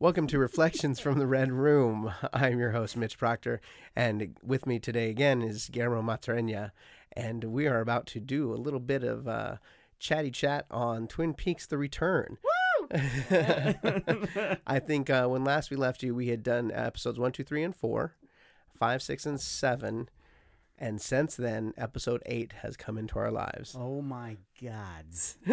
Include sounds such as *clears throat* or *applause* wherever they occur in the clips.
Welcome to Reflections from the Red Room. *laughs* I'm your host, Mitch Proctor, and with me today again is Guillermo Matarena, and we are about to do a little bit of uh, chatty chat on Twin Peaks: The Return. *laughs* I think uh, when last we left you, we had done episodes one, two, three, and four, five, six, and seven, and since then, episode eight has come into our lives. Oh my gods. *laughs*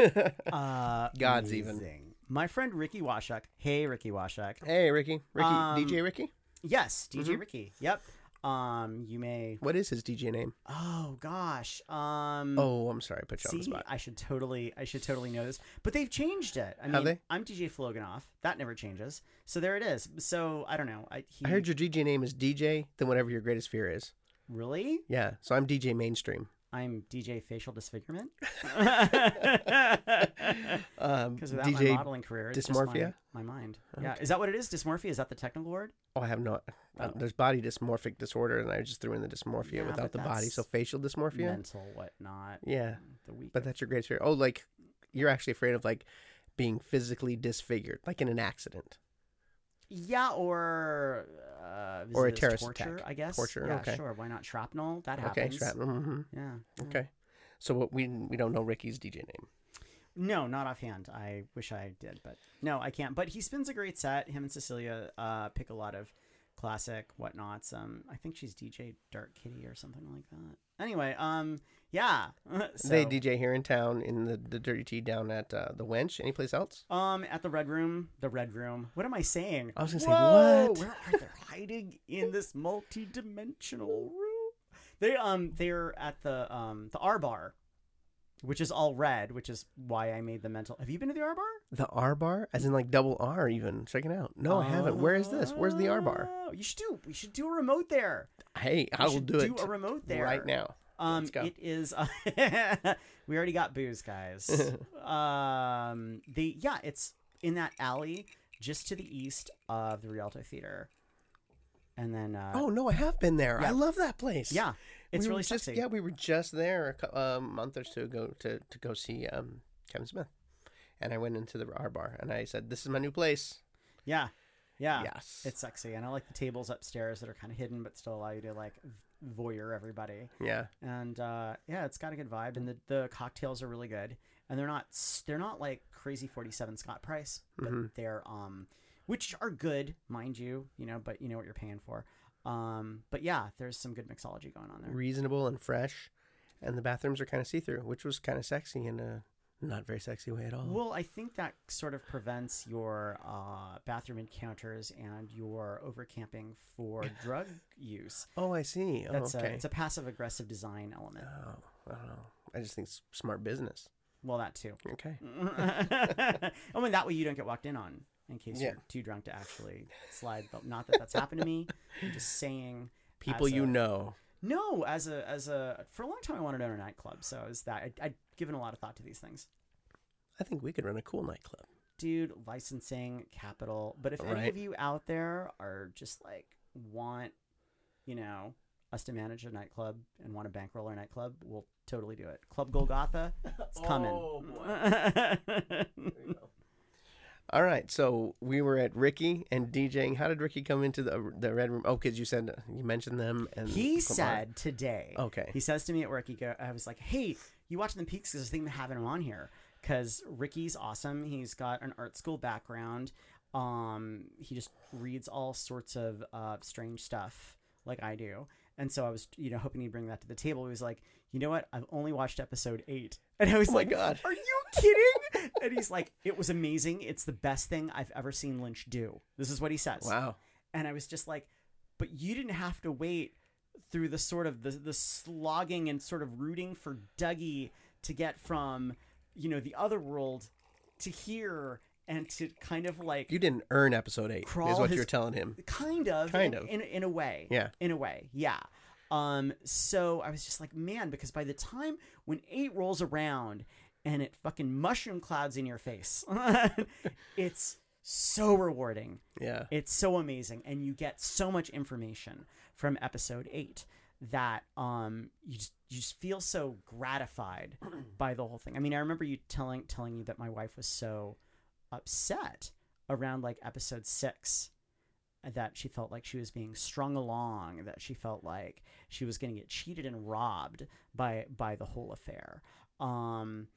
Uh, Gods even. My friend Ricky Washak. Hey, Ricky Washak. Hey, Ricky, Ricky, Um, DJ Ricky. Yes, DJ Mhm. Ricky. Yep. Um, you may. What is his DJ name? Oh gosh. Um. Oh, I'm sorry, I put you on the spot. I should totally, I should totally know this, but they've changed it. I mean, Have they? I'm DJ Floganoff. That never changes. So there it is. So I don't know. I, he, I heard your DJ name is DJ, then whatever your greatest fear is. really. Yeah, so I'm DJ Mainstream. I'm DJ Facial Disfigurement. *laughs* Um, Because without my DJ. modeling career, it's dysmorphia? just my, my mind. Yeah, is that what it is? Dysmorphia? Is that the technical word? Oh, I have no. Uh, Oh. there's body dysmorphic disorder, and I just threw in the dysmorphia Yeah, without but the body, so that's facial dysmorphia. Mental, whatnot. Yeah, The week. but that's your greatest fear. Oh, like you're actually afraid of like being physically disfigured, like in an accident. Yeah, or uh, Or a terrorist torture, attack. I guess. Torture, Yeah, okay. sure. Why not shrapnel? That happens. Okay, shrapnel. hmm Yeah. yeah. Okay, so what we we don't know Ricky's DJ name. No, not offhand. I wish I did, but no, I can't. But he spins a great set. Him and Cecilia uh, pick a lot of classic whatnots. Um, I think she's DJ Dark Kitty or something like that. Anyway, um, yeah. *laughs* so, They DJ here in town in the, the Dirty Tea down at uh, the Wench. Any place else? Um, at the Red Room, the Red Room. What am I saying? I was gonna say, what? Where are they hiding in this multi-dimensional room? They um, they're at the um, the R Bar, which is all red, which is why I made the mental. Have you been to the R Bar? The R bar, as in like double R, even. Check it out. No, I haven't. Where is this? Where's the R bar? Oh, You should do. We should do a remote there. Hey, I will do it Do a remote there right now. Um, Let's go. it is. Uh, *laughs* we already got booze, guys. *laughs* um, the yeah, it's in that alley just to the east of the Rialto Theater, and then uh, Oh no, I have been there. yeah. I love that place. yeah, it's We really just, sexy. Yeah, we were just there a month or two ago to to go see um, Kevin Smith, and I went into the R bar and I said, "This is my new place." yeah, yeah. Yes, It's sexy, and I like the tables upstairs that are kind of hidden, but still allow you to like voyeur everybody. yeah. and uh, yeah, it's got a good vibe, and the, the cocktails are really good, and they're not they're not like crazy forty seven Scott price, but Mhm. they're um, which are good, mind you, you know, but you know what you're paying for. Um, but yeah, there's some good mixology going on there. reasonable and fresh, and the bathrooms are kind of see through, which was kind of sexy in a not very sexy way at all. Well, I think that sort of prevents your uh, bathroom encounters and your overcamping for *laughs* drug use. oh, I see. Oh, That's okay. a, it's a passive aggressive design element. oh, I don't know. I just think it's smart business. Well, that too. Okay. *laughs* I mean, that way you don't get walked in on in case Yeah. you're too drunk to actually slide. But not that that's happened to me. I'm just saying. People you a- know. No, as a as a for a long time I wanted to own a nightclub, so is that I, I'd given a lot of thought to these things, I think we could run a cool nightclub. dude. Licensing, capital. But if any of you out there are just like want, you know, us to manage a nightclub and want to bankroll our nightclub, we'll totally do it. Club Golgotha, it's coming. Oh, *laughs* All right, so we were at Ricky and DJing. How did Ricky come into the the red room? Oh, because you said you mentioned them, and He come on. said today. "Okay, He says to me at work, he go, I was like, hey, you watching the Peaks? Because I think having him on here. Because Ricky's awesome. He's got an art school background. Um, he just reads all sorts of uh, strange stuff like I do. And so I was, you know, hoping he'd bring that to the table. He was like, you know what? I've only watched episode eight. And I was Oh like, God. are you kidding? *laughs* and he's like, it was amazing. It's the best thing I've ever seen Lynch do. This is what he says. wow, And I was just like, but you didn't have to wait through the sort of the, the slogging and sort of rooting for Dougie to get from, you know, the other world to here and to kind of like you didn't earn episode eight. Is what his- you're telling him. kind of Kind in, of. in, in a way Yeah. in a way yeah um so i was just like man because by the time when eight rolls around and it fucking mushroom clouds in your face *laughs* it's so rewarding. Yeah, it's so amazing. And you get so much information from episode 8 that um you just you just feel so gratified *clears throat* by the whole thing. I mean, I remember you telling telling you that my wife was so upset around like episode six that she felt like she was being strung along, that she felt like she was going to get cheated and robbed by by the whole affair. Um,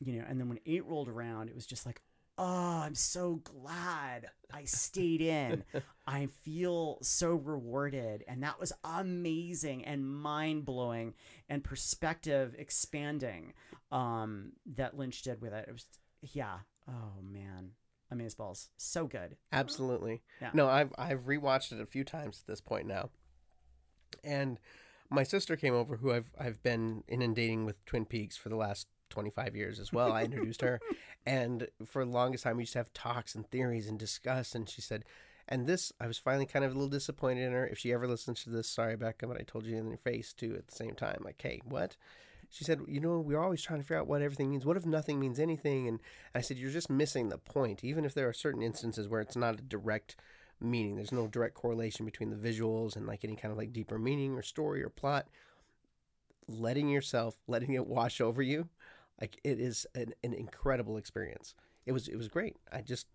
you know, and then when eight rolled around, it was just like, oh, I'm so glad I stayed in. I feel so rewarded, and that was amazing and mind blowing and perspective expanding. Um, that Lynch did with it. It was, yeah. Oh man, Amazeballs, so good. Absolutely. Yeah. No, I've I've rewatched it a few times at this point now, and my sister came over, who I've I've been inundating with Twin Peaks for the last twenty five years as well. I introduced her, *laughs* and for the longest time we used to have talks and theories and discuss. And she said, and this I was finally kind of a little disappointed in her. If she ever listens to this, sorry Becca, but I told you in your face too at the same time. Like, hey, what? She said, you know, we're always trying to figure out what everything means. What if nothing means anything? And I said, you're just missing the point. Even if there are certain instances where it's not a direct meaning, there's no direct correlation between the visuals and like any kind of like deeper meaning or story or plot. Letting yourself, letting it wash over you, like it is an, an incredible experience. It was it was great. I just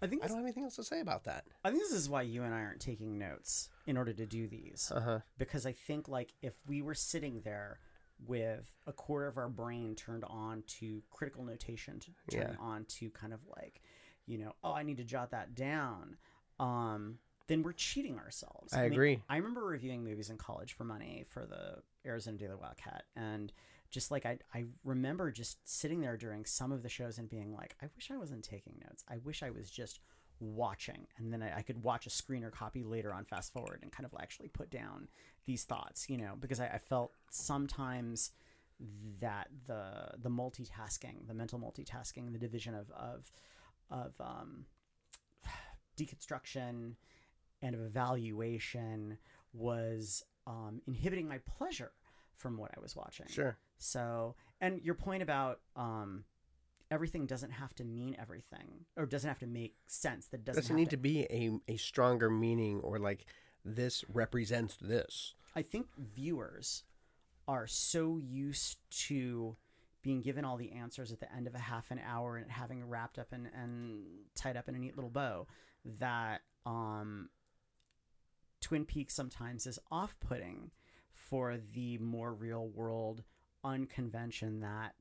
I think I don't have anything else to say about that. I think this is why you and I aren't taking notes in order to do these. Uh huh. Because I think like if we were sitting there with a quarter of our brain turned on to critical notation, to turn Yeah. on to kind of like, you know, oh, I need to jot that down. Um, then we're cheating ourselves. I mean, agree. I remember reviewing movies in college for money for the Arizona Daily Wildcat, and just like I, I remember just sitting there during some of the shows and being like, I wish I wasn't taking notes. I wish I was just watching, and then I, I could watch a screen or copy later on fast forward and kind of actually put down these thoughts, you know, because I, I felt sometimes that the the multitasking, the mental multitasking, the division of of of um, *sighs* deconstruction and of evaluation was um, inhibiting my pleasure from what I was watching. Sure. So, and your point about um, everything doesn't have to mean everything, or doesn't have to make sense. That doesn't, Doesn't need to be a a stronger meaning or like this represents this. I think viewers are so used to being given all the answers at the end of a half an hour and having wrapped up and, and tied up in a neat little bow that um, Twin Peaks sometimes is off putting for the more real world unconvention that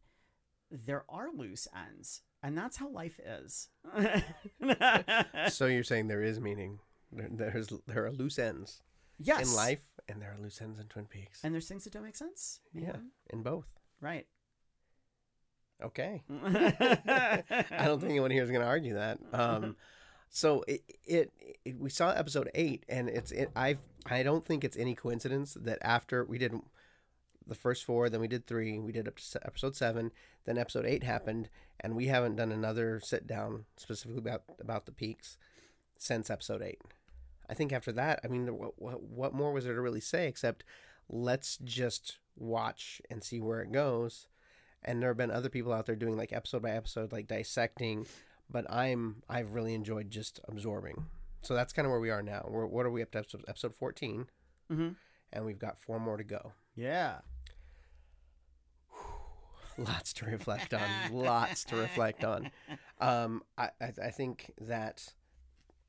there are loose ends. And that's how life is. so you're saying there is meaning. There, there's there are loose ends yes. in life, and there are loose ends in Twin Peaks. And there's things that don't make sense. you yeah, in both. Right. Okay. *laughs* I don't think anyone here is going to argue that. Um, so it, it, it we saw episode eight, and it's it. I I don't think it's any coincidence that after we did the first four, then we did three, we did up to episode seven, then episode eight happened, and we haven't done another sit down specifically about about the peaks since episode eight. I think after that, I mean, what what, what more was there to really say except let's just watch and see where it goes and there have been other people out there doing like episode by episode like dissecting but i'm i've really enjoyed just absorbing so that's kind of where we are now we're, what are we up to episode, episode 14 Mhm. and we've got four more to go Yeah. Lots to reflect on lots to reflect on. Um i i, think that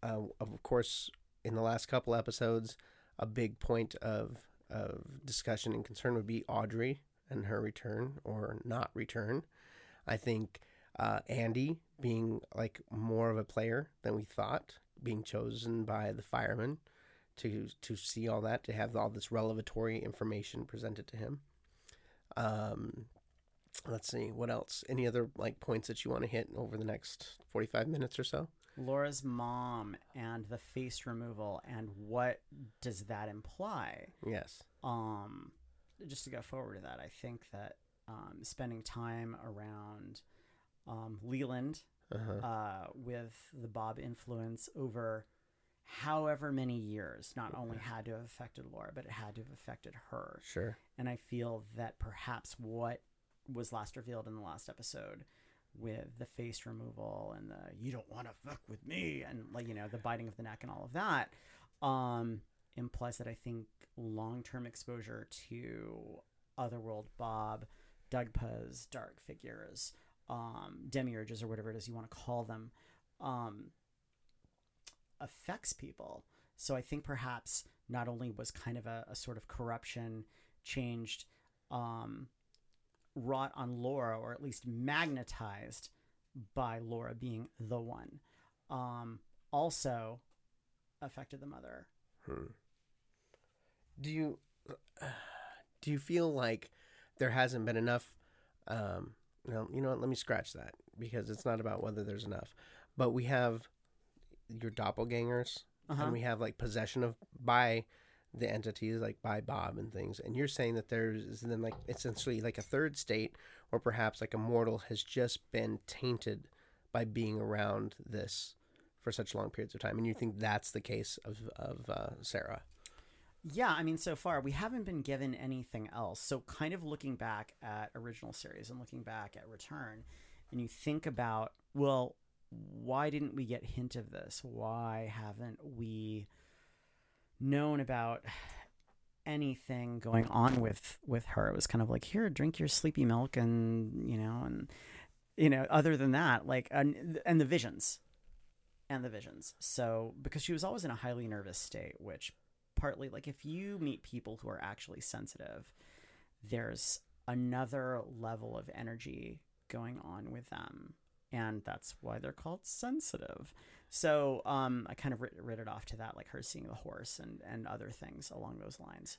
uh, of course in the last couple episodes a big point of of discussion and concern would be audrey and her return or not return. I think uh, andy being like more of a player than we thought being chosen by the firemen to to see all that to have all this revelatory information presented to him. Um let's see what else? Any other like points that you want to hit over the next 45 minutes or so? Laura's mom and the face removal and what does that imply? yes. Um, just to go forward to that, I think that um, spending time around um, Leland uh-huh. uh, with the Bob influence over however many years not only had to have affected Laura, but it had to have affected her. sure. And I feel that perhaps what was last revealed in the last episode with the face removal and the you don't want to fuck with me and like you know the biting of the neck and all of that um implies that I think long-term exposure to Otherworld Bob, doug Dugpa's dark figures, um, demiurges or whatever it is you want to call them, um, affects people. So I think perhaps not only was kind of a, a sort of corruption changed, um, wrought on Laura, or at least magnetized by Laura being the one, um, also affected the mother. Hmm. Do you do you feel like there hasn't been enough? Um, no, you know what? Let me scratch that because it's not about whether there's enough, but we have your doppelgangers, Uh-huh. and we have like possession of by the entities, like by Bob and things. And you're saying that there's then like essentially like a third state, or perhaps like a mortal has just been tainted by being around this for such long periods of time, and you think that's the case of of uh, Sarah. Yeah, I mean, so far we haven't been given anything else. So, kind of looking back at original series and looking back at Return, and you think about, well, why didn't we get hint of this? Why haven't we known about anything going on with with her? It was kind of like, here, drink your sleepy milk, and you know, and you know, other than that, like, and, and the visions, and the visions. So, because she was always in a highly nervous state, which partly like if you meet people who are actually sensitive there's another level of energy going on with them and that's why they're called sensitive so um i kind of writ, writ it off to that like her seeing the horse and and other things along those lines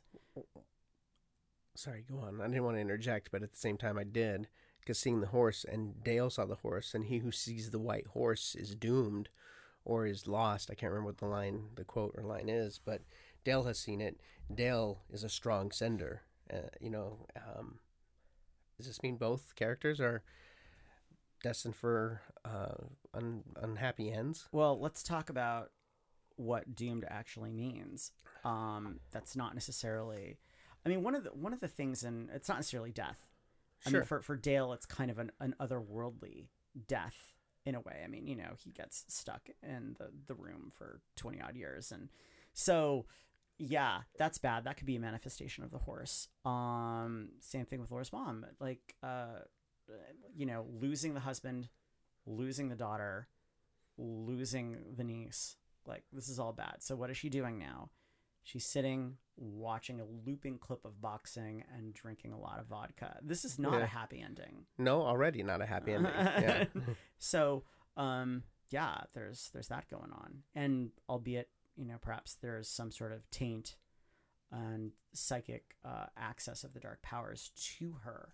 Sorry, go on. I didn't want to interject, but at the same time, I did because seeing the horse and Dale saw the horse, and he who sees the white horse is doomed or is lost. I can't remember what the line, the quote or line is, but Dale has seen it. Dale is a strong sender. Uh, you know, um, does this mean both characters are destined for uh, un- unhappy ends? well let's talk about what doomed actually means um that's not necessarily i mean one of the one of the things and it's not necessarily death I Sure. mean, for for Dale, it's kind of an, an otherworldly death in a way. I mean, you know, he gets stuck in the, the room for 20 odd years. And so, yeah, that's bad. That could be a manifestation of the horse. Um, same thing with Laura's mom. Like, uh, you know, losing the husband, losing the daughter, losing the niece. Like, this is all bad. So, what is she doing now? She's sitting watching a looping clip of boxing and drinking a lot of vodka. This is not Yeah. a happy ending. No, already not a happy ending. *laughs* Yeah. So, um, yeah, there's there's that going on, and albeit you know perhaps there's some sort of taint and psychic uh, access of the dark powers to her.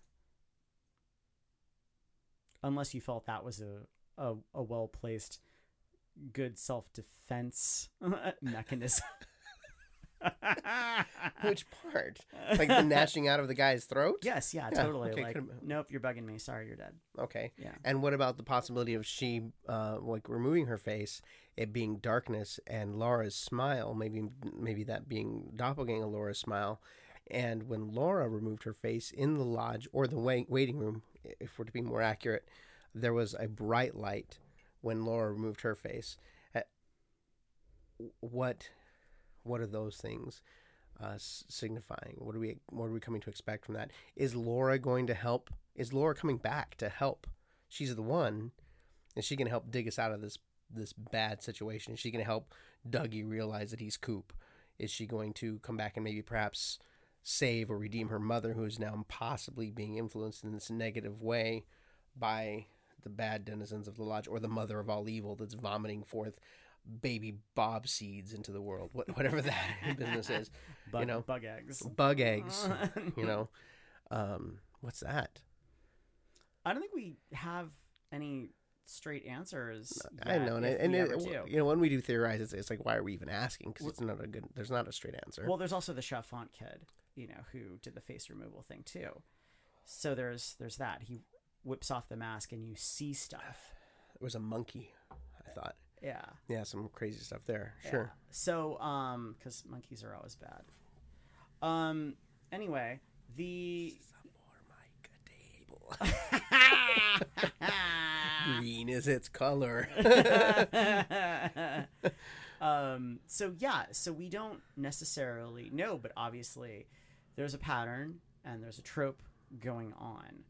Unless you felt that was a a, a well placed, good self defense *laughs* mechanism. *laughs* Which part? Like the gnashing out of the guy's throat? Yes, yeah, Yeah, totally. okay, like, could've- nope, you're bugging me. Sorry, you're dead. Okay. Yeah. And what about the possibility of she, uh, like removing her face, it being darkness, and Laura's smile, maybe maybe that being doppelganger Laura's smile, and when Laura removed her face in the lodge or the wait- waiting room, if we're to be more accurate, there was a bright light when Laura removed her face. Uh, What, what are those things? uh, signifying? What are we what are we coming to expect from that? Is Laura going to help? Is Laura coming back to help? She's the one. Is she to help dig us out of this this bad situation? Is she going to help Dougie realize that he's Coop? Is she going to come back and maybe perhaps save or redeem her mother, who is now possibly being influenced in this negative way by the bad denizens of the lodge, or the mother of all evil that's vomiting forth baby bob seeds into the world, what, whatever that *laughs* business is Bug, know, bug eggs. bug eggs *laughs* you know? Um what's that? I don't think we have any straight answers. i know and, and it, you know when we do theorize it's, it's like why are we even asking? Because it's not a good there's not a straight answer. Well, there's also the Chalfont kid, you know, who did the face removal thing too. So there's there's that. He whips off the mask and you see stuff. it was a monkey i thought Yeah. yeah some crazy stuff there yeah. sure So um cuz monkeys are always bad. Um anyway, the *laughs* green is its color *laughs* um so yeah so we don't necessarily know but obviously there's a pattern and there's a trope going on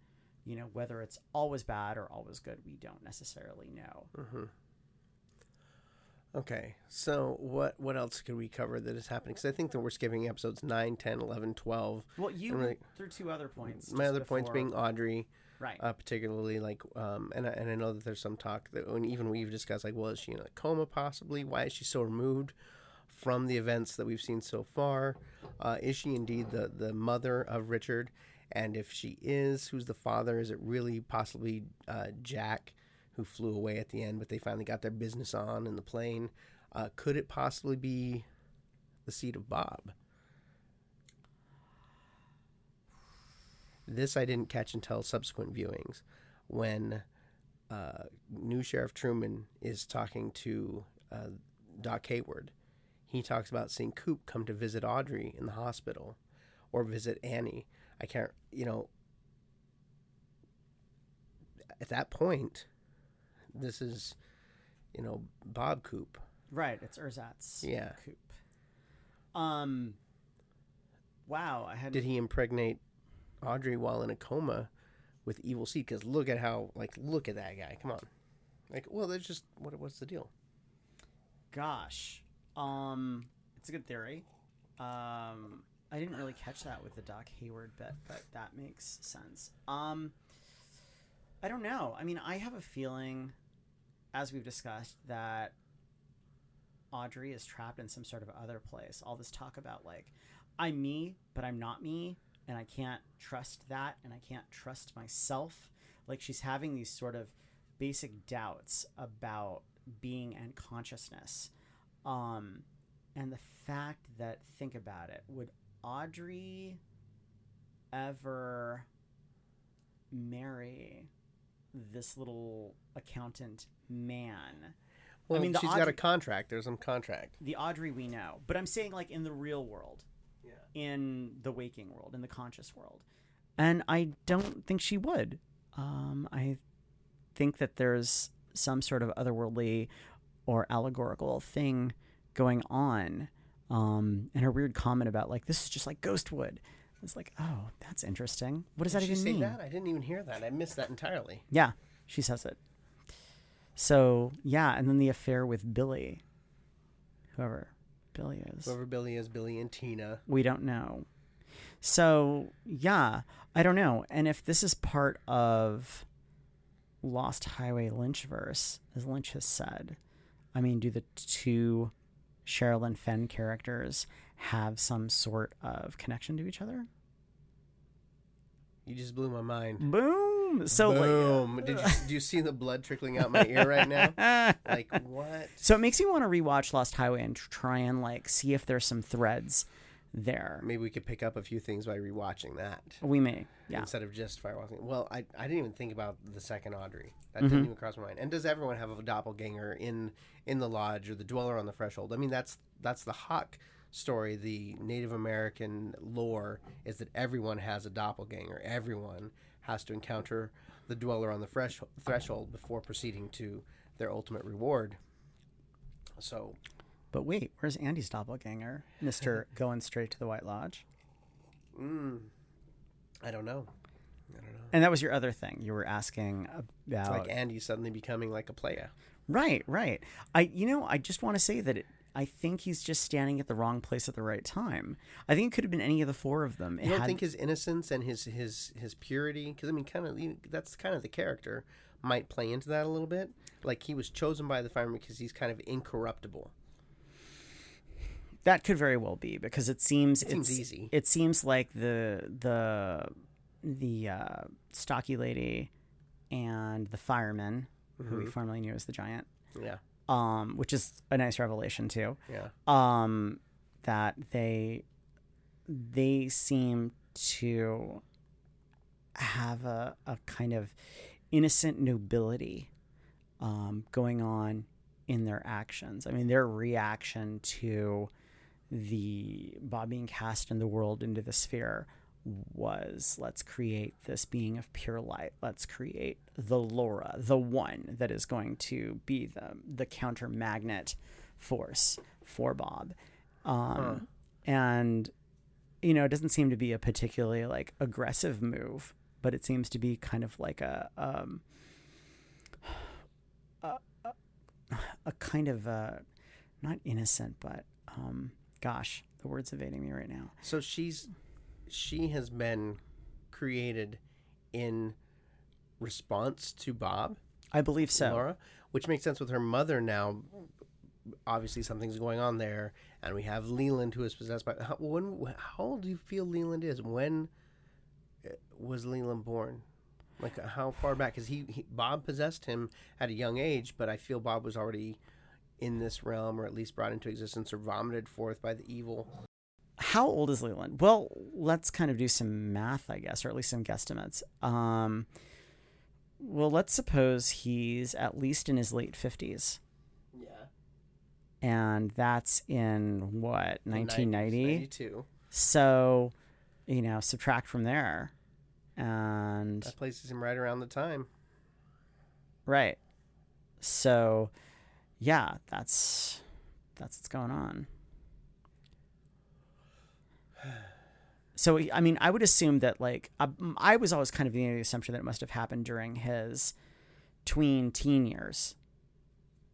you know whether it's always bad or always good we don't necessarily know Okay, so what what else could we cover that is happening? Because I think that we're skipping episodes 9, 10, 11, 12. Well, you really- went through two other points. My other points being Audrey, right. uh, particularly like, um, and I, and I know that there's some talk that when even we've discussed like, well, is she in a coma possibly? Why is she so removed from the events that we've seen so far? Uh, is she indeed the the mother of Richard? And if she is, who's the father? Is it really possibly uh, Jack, who flew away at the end, but they finally got their business on in the plane? Uh, could it possibly be the seat of Bob? This I didn't catch until subsequent viewings when uh, new Sheriff Truman is talking to uh, Doc Hayward. He talks about seeing Coop come to visit Audrey in the hospital or visit Annie. I can't, you know, at that point, this is, you know, Bob Coop. Right. It's Ersatz. Yeah. Coop. Um. Wow. I had. Did he impregnate Audrey while in a coma with evil seed? Because look at how, like, look at that guy. Come on. Like, well, that's just, what, what's the deal? Gosh. Um. It's a good theory. Um. I didn't really catch that with the Doc Hayward bit, but that makes sense. Um. I don't know. I mean, I have a feeling, as we've discussed, that Audrey is trapped in some sort of other place. All this talk about like, I'm me, but I'm not me, and I can't trust that, and I can't trust myself. Like she's having these sort of basic doubts about being and consciousness. Um, and the fact that think about it, would Audrey ever marry this little accountant man? Well, I mean, she's got a contract. There's some contract. the Audrey we know. But I'm saying like in the real world, Yeah. in the waking world, in the conscious world. And I don't think she would. Um, I think that there's some sort of otherworldly or allegorical thing going on. Um, and her weird comment about like this is just like Ghostwood. It's like, oh, that's interesting. What does Did that even say mean? that? I didn't even hear that. I missed that entirely. Yeah, she says it. So yeah, and then the affair with Billy, whoever Billy is. Whoever Billy is, Billy and Tina. We don't know. So, yeah, I don't know. And if this is part of Lost Highway Lynchverse, as Lynch has said, I mean, do the two Sherilyn Fenn characters have some sort of connection to each other? You just blew my mind. Boom! So, like, Boom. Did you *laughs* do you see the blood trickling out my ear right now? *laughs* Like what? so it makes me want to rewatch Lost Highway and try and like see if there's some threads there. Maybe we could pick up a few things by rewatching that We may, yeah. instead of just firewalking. Well, I, I didn't even think about the second Audrey. That Mm-hmm. didn't even cross my mind. And does everyone have a doppelganger in in the lodge or the dweller on the threshold? I mean, that's that's the Hawk story. The Native American lore is that everyone has a doppelganger. Everyone has to encounter the dweller on the thresh- threshold before proceeding to their ultimate reward. So But wait, where's Andy's doppelganger, Mister *laughs* going straight to the White Lodge? Mm, I don't know. I don't know. And that was your other thing. You were asking about Like Andy suddenly becoming like a playa. right, right. I, you know, I just want to say that it, I think he's just standing at the wrong place at the right time. I think it could have been any of the four of them. It You don't had- think his innocence and his his his purity? Because I mean, kind of that's kind of the character might play into that a little bit. Like he was chosen by the fireman because he's kind of incorruptible. that could very well be because it seems It seems it's, easy. It seems like the the the uh, stocky lady and the fireman, who we formerly knew as the giant, Yeah, um, which is a nice revelation too. yeah. um, that they they seem to have a, a kind of innocent nobility um, going on in their actions. I mean, their reaction to the Bob being cast in the world into the sphere was let's create this being of pure light. Let's create the Laura, the one that is going to be the the counter magnet force for Bob. Um, And you know, it doesn't seem to be a particularly like aggressive move, but it seems to be kind of like a um, a, a, a kind of a not innocent, but um, gosh, the word's evading me right now. So she's she has been created in response to Bob, I believe so. Laura, which makes sense with her mother now. Obviously, something's going on there, and we have Leland who is possessed by. How, when? How old do you feel Leland is? When uh, was Leland born? Like how far back? Because he, he Bob possessed him at a young age, but I feel Bob was already in this realm, or at least brought into existence, or vomited forth by the evil. How old is Leland? Well, let's kind of do some math, I guess, or at least some guesstimates. Um, well, let's suppose he's at least in his late 50s. Yeah, And that's in what, 1990? So, you know, subtract from there. And, That places him right around the time. right. So, yeah, that's that's what's going on. So, I mean, I would assume that, like, I, was always kind of the assumption that it must have happened during his tween teen years.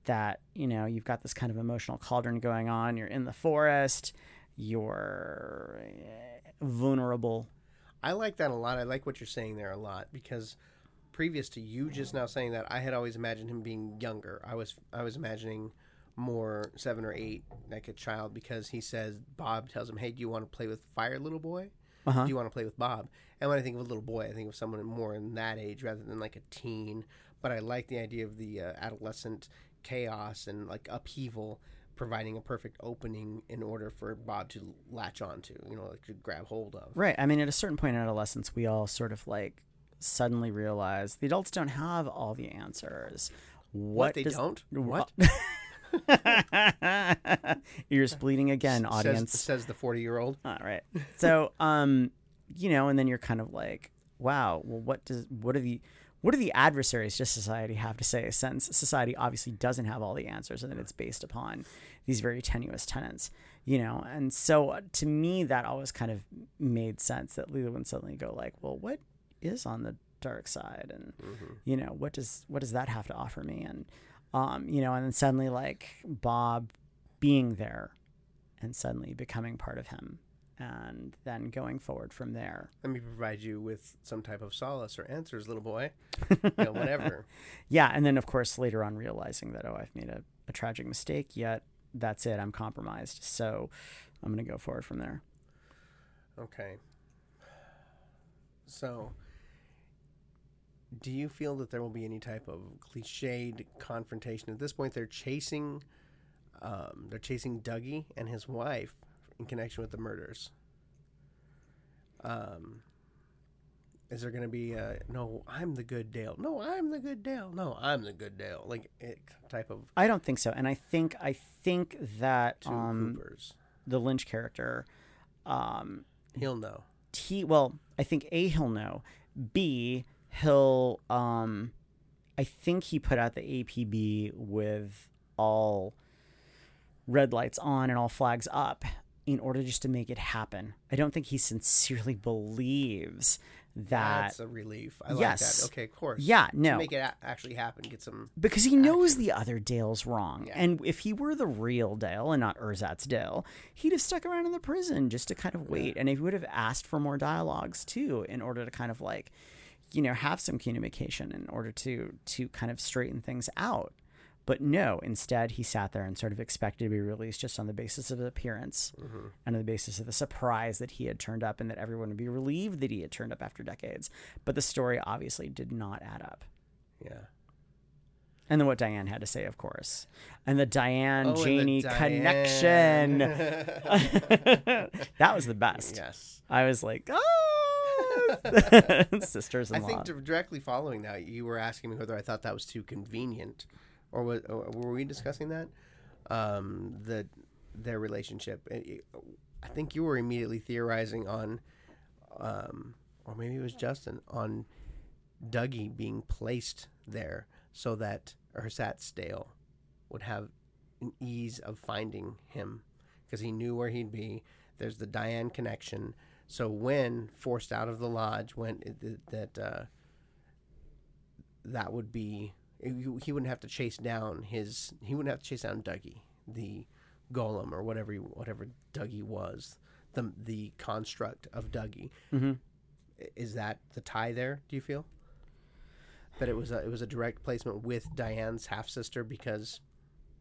That, you know, you've got this kind of emotional cauldron going on. You're in the forest. You're eh, vulnerable. I like that a lot. I like what you're saying there a lot because previous to you just now saying that, I had always imagined him being younger. I was I was imagining more seven or eight, like a child, because he says Bob tells him, "Hey, do you want to play with fire, little boy? Uh-huh. Do you want to play with Bob?" And when I think of a little boy, I think of someone more in that age rather than like a teen. But I like the idea of the uh, adolescent chaos and like upheaval providing a perfect opening in order for Bob to latch onto, you know, like to grab hold of. Right. I mean, at a certain point in adolescence, we all sort of like suddenly realize the adults don't have all the answers. What, they does- don't? What? *laughs* *laughs* Ears bleeding again, audience. says, the 40 year old. All right. So, um, you know, and then you're kind of like, wow, well, what does what are the what do the adversaries to society have to say? Since society obviously doesn't have all the answers, and that it's based upon these very tenuous tenets, you know. And so, uh, to me, that always kind of made sense that Lila would suddenly go like, well, what is on the dark side, and you know, what does what does that have to offer me? And um, you know, and then suddenly like Bob being there and suddenly becoming part of him and then going forward from there. Let me provide you with some type of solace or answers, little boy. *laughs* you know, whatever. Yeah, and then of course later on realizing that oh, I've made a, a tragic mistake, yet that's it, I'm compromised. So I'm going to go forward from there. Okay. So, do you feel that there will be any type of cliched confrontation at this point? They're chasing, um, they're chasing Dougie and his wife in connection with the murders. Um, is there going to be a no? I'm the good Dale. No, I'm the good Dale. No, I'm the good Dale. Like it, type of I don't think so. And I think I think that um Coopers. the Lynch character um He'll know. T well, I think A he'll know. B he'll um I think he put out the APB with all red lights on and all flags up in order just to make it happen. I don't think he sincerely believes that That's a relief. I Yes. like that. Okay, of course. yeah, To no. make it a- actually happen, get some. because he knows the other Dale's wrong. Yeah. And if he were the real Dale and not Ersatz Dale, he'd have stuck around in the prison just to kind of wait. And he would have asked for more dialogues too, in order to kind of like, you know, have some communication in order to to kind of straighten things out. But no, instead he sat there and sort of expected to be released just on the basis of his appearance mm-hmm. and on the basis of the surprise that he had turned up and that everyone would be relieved that he had turned up after decades. But the story obviously did not add up. Yeah. And then what Diane had to say, of course. And the Diane Oh, the Janie Diane. connection. *laughs* *laughs* that was the best. yes. I was like, oh, *laughs* sisters in I think directly following that, you were asking me whether I thought that was too convenient, or, was, or were we discussing that? Um, the their relationship. It- it- I think you were immediately theorizing on, um, or maybe it was Justin on Dougie being placed there so that Ersatz Dale would have an ease of finding him because he knew where he'd be. There's the Diane connection. So when forced out of the lodge, when it, that uh, that would be he he wouldn't have to chase down his he wouldn't have to chase down Dougie. the golem or whatever he, whatever Dougie was, the the construct of Dougie. Mm-hmm. Is that the tie there? Do you feel that it was a, it was a direct placement with Diane's half sister because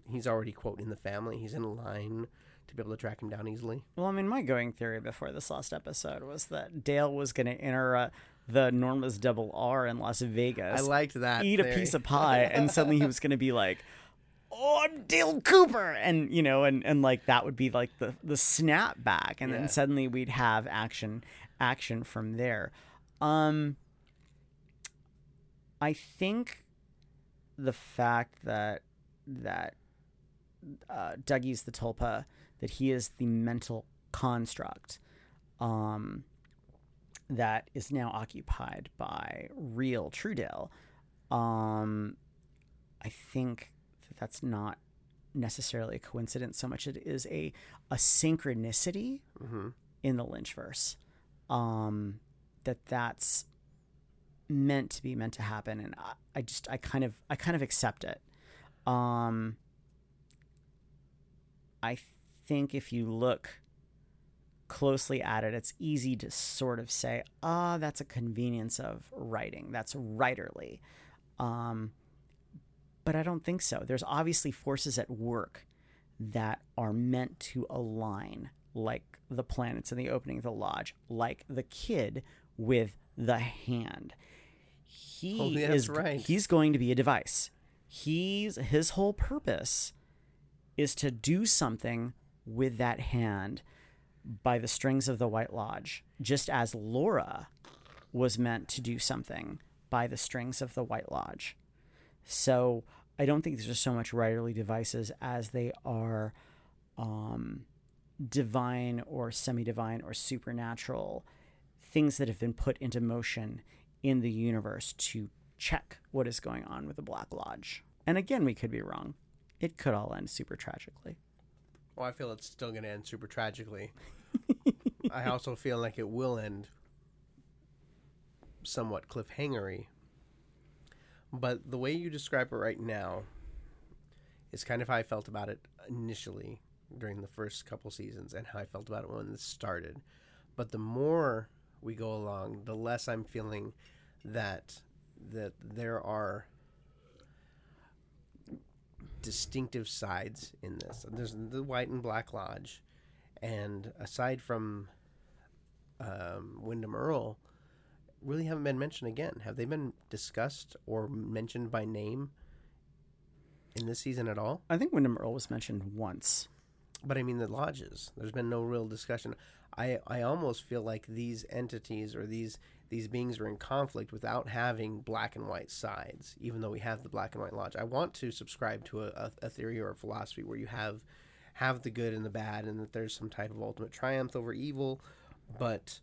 he's already quote in the family. He's in line to be able to track him down easily. Well, I mean, my going theory before this last episode was that Dale was going to enter uh, the Norma's Double R in Las Vegas, I liked that. eat a piece of pie, and suddenly he was going to be like, "Oh, I'm Dale Cooper," and you know, and and like that would be like the the snap back, and Yeah. then suddenly we'd have action action from there. Um, I think the fact that that uh, Dougie's the tulpa, that he is the mental construct um, that is now occupied by real Truedale. Um, I think that that's not necessarily a coincidence so much it is a a synchronicity hmm in the Lynchverse. Um, that that's meant to be meant to happen, and I, I just I kind of I kind of accept it. Um, I think if you look closely at it, it's easy to sort of say, ah, that's a convenience of writing. That's writerly. Um, but I don't think so. There's obviously forces at work that are meant to align, like the planets in the opening of the lodge, like the kid with the hand. He Oh, is right. he's going to be a device. He's his whole purpose is to do something with that hand by the strings of the White Lodge, just as Laura was meant to do something by the strings of the White Lodge. So I don't think these are so much writerly devices as they are um, divine or semi divine or supernatural things that have been put into motion in the universe to check what is going on with the Black Lodge. And again, we could be wrong. It could all end super tragically. Well, I feel it's still going to end super tragically. *laughs* I also feel like it will end somewhat cliffhangery. But the way you describe it right now is kind of how I felt about it initially during the first couple seasons and how I felt about it when this started. But the more we go along, the less I'm feeling that that there are distinctive sides in this. There's the White and Black Lodge, and aside from um, Windom Earle, really haven't been mentioned again. Have they been discussed or mentioned by name in this season at all? I think Windom Earle was mentioned once. But I mean the lodges. There's been no real discussion. I I almost feel like these entities or these these beings are in conflict without having black and white sides, even though we have the black and white lodge. I want to subscribe to a, a, theory or a philosophy where you have have the good and the bad and that there's some type of ultimate triumph over evil, but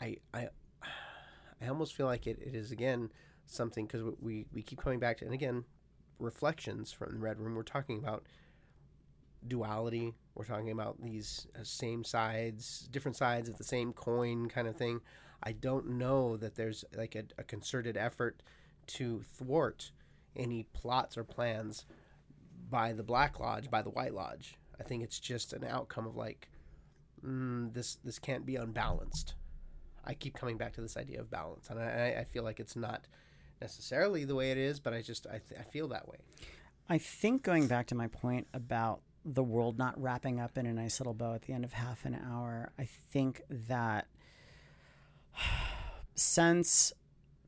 I I I almost feel like it, it is again something because we, we keep coming back to and again reflections from the red room we're talking about duality. We're talking about these uh, same sides, different sides of the same coin kind of thing. I don't know that there's like a, a concerted effort to thwart any plots or plans by the Black Lodge, by the White Lodge. I think it's just an outcome of like, mm, this this can't be unbalanced. I keep coming back to this idea of balance, and I, I feel like it's not necessarily the way it is, but I just I, th- I feel that way. I think going back to my point about the world not wrapping up in a nice little bow at the end of half an hour, I think that since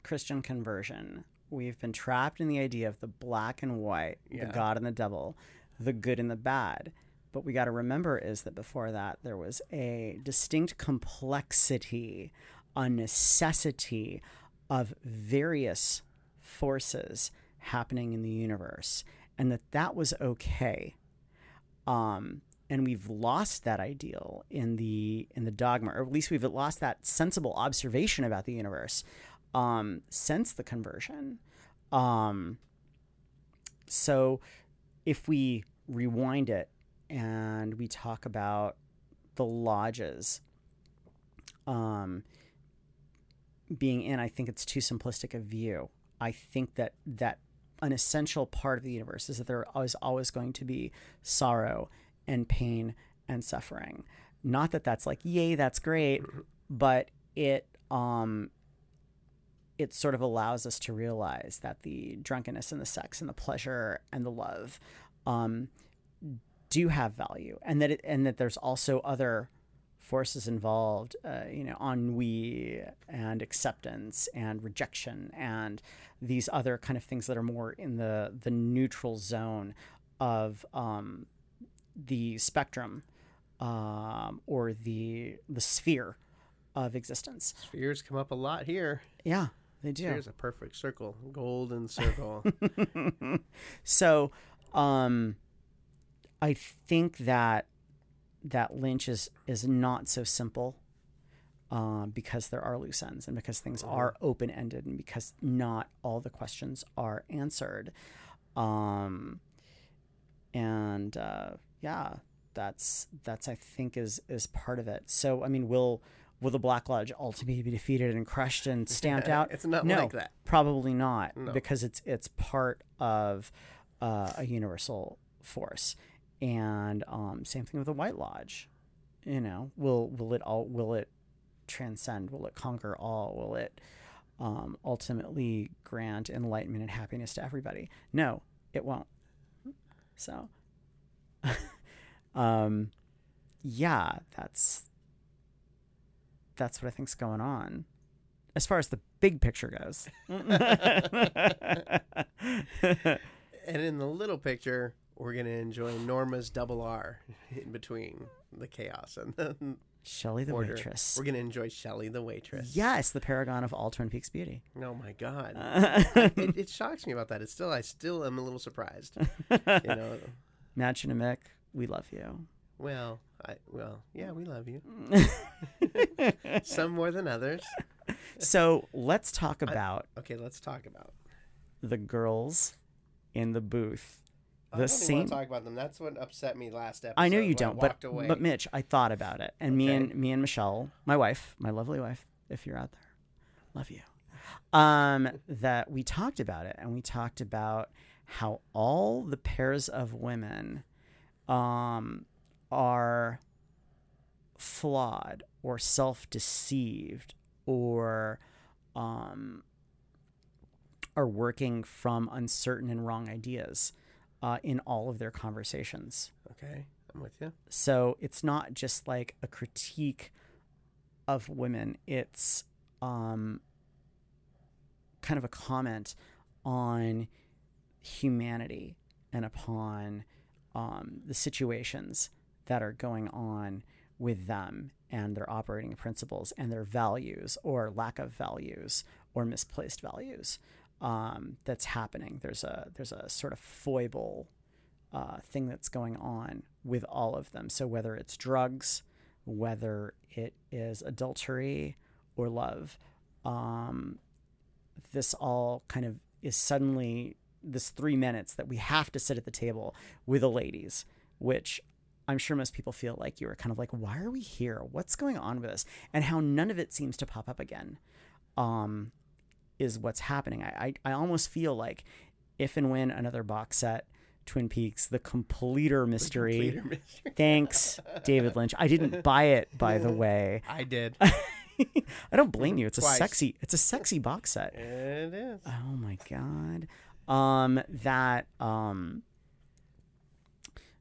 Christian conversion, we've been trapped in the idea of the black and white, Yeah. the God and the devil, the good and the bad. But we got to remember is that before that, there was a distinct complexity, a necessity of various forces happening in the universe, and that that was okay. Um, and we've lost that ideal in the in the dogma, or at least we've lost that sensible observation about the universe um, since the conversion. Um, so, if we rewind it and we talk about the lodges um, being in, I think it's too simplistic a view. I think that that an essential part of the universe is that there is always going to be sorrow and pain and suffering. Not that that's like, yay, that's great, but it um it sort of allows us to realize that the drunkenness and the sex and the pleasure and the love um, do have value, and that it, and that there's also other forces involved, uh, you know, ennui and acceptance and rejection and these other kind of things that are more in the the neutral zone of um, the spectrum um, or the the sphere of existence. Spheres come up a lot here. Yeah, they do. Here's a perfect circle, golden circle. *laughs* so, um, I think that that Lynch is is not so simple, uh, because there are loose ends and because things are open ended and because not all the questions are answered, um, and uh, yeah, that's that's I think is is part of it. So I mean, will will the Black Lodge ultimately be defeated and crushed and *laughs* stamped out? It's not no, like that. Probably not, No. because it's it's part of uh, a universal force. And um, same thing with the White Lodge. You know, will will it all will it transcend? Will it conquer all? Will it um, ultimately grant enlightenment and happiness to everybody? No, it won't. So, um, yeah, that's that's what I think's going on as far as the big picture goes. *laughs* and in the little picture, we're gonna enjoy Norma's double R in between the chaos and the Shelley the order. waitress. We're gonna enjoy Shelley the waitress. Yes, the paragon of all Twin Peaks beauty. Oh my god. *laughs* It, it shocks me about that. It's still I still am a little surprised. *laughs* You know. Mädchen Amick, we love you. Well, I well, yeah, we love you. *laughs* Some more than others. So let's talk about Okay, let's talk about. the girls in the booth. I The don't even same. want to talk about them. That's what upset me last episode. I know you don't, but away. but Mitch, I thought about it, and me and me and Michelle, my wife, my lovely wife, if you're out there, love you. Um, *laughs* that we talked about it, and we talked about how all the pairs of women, um, are flawed or self-deceived or um are working from uncertain and wrong ideas uh, in all of their conversations. okay, I'm with you. So it's not just like a critique of women, it's um, kind of a comment on humanity and upon um, the situations that are going on with them and their operating principles and their values or lack of values or misplaced values um, that's happening. There's a there's a sort of foible uh, thing that's going on with all of them. So whether it's drugs, whether it is adultery or love, um, this all kind of is suddenly this three minutes that we have to sit at the table with the ladies, which I'm sure most people feel like you were kind of like, why are we here? What's going on with us? And how none of it seems to pop up again. Um, is what's happening. I, I, I almost feel like if and when another box set, Twin Peaks, the completer mystery. Completer mystery. Thanks, David Lynch. I didn't *laughs* buy it, by the way. I did. *laughs* I don't blame you. It's a sexy. It's a sexy box set. it is. Oh my god. Um, that um,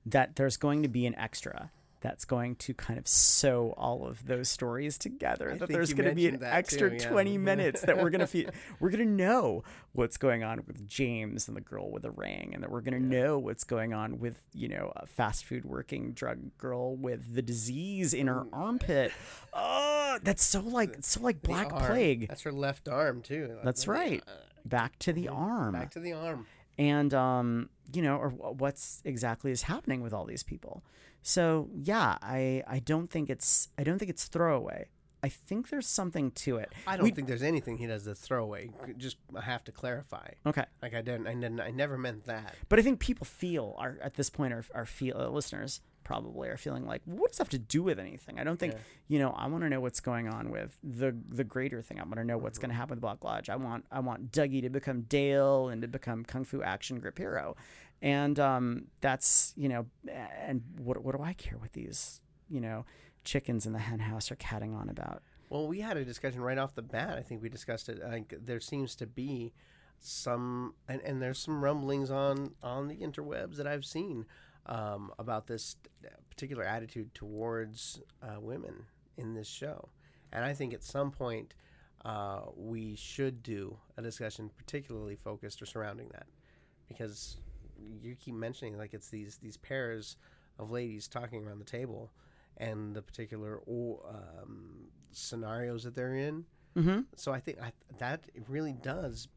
that there's going to be an extra that's going to kind of sew all of those stories together. I that there's going to be an extra too, yeah. 20 *laughs* minutes that we're going to feel we're going to know what's going on with James and the girl with the ring and that we're going to know what's going on with, you know, a fast food working drug girl with the disease in her armpit. Oh, *laughs* that's so like so like The black arm. plague. That's her left arm too. That's right. Back to the arm Back to the arm. and um, you know, or what's exactly is happening with all these people. So yeah, I I don't think it's I don't think it's throwaway. I think there's something to it. I don't We- think there's anything he does that's throwaway. Just I have to clarify. Okay, Like I didn't. I didn't. I never meant that. but I think people feel are at this point are are feel uh, listeners probably are feeling like, what does that have to do with anything? I don't think, Yeah. you know, I want to know what's going on with the the greater thing. I want to know what's Mm-hmm. going to happen with Black Lodge. I want I want Dougie to become Dale and to become Kung Fu action grip hero, and um, that's you know, and what what do I care what these you know chickens in the hen house are catting on about? Well, we had a discussion right off the bat. I think we discussed it. Like there seems to be some, and, and there's some rumblings on on the interwebs that I've seen um, about this particular attitude towards uh, women in this show, and I think at some point uh, we should do a discussion particularly focused or surrounding that, because you keep mentioning like it's these these pairs of ladies talking around the table and the particular um, scenarios that they're in. Mm-hmm. So I think I, that really does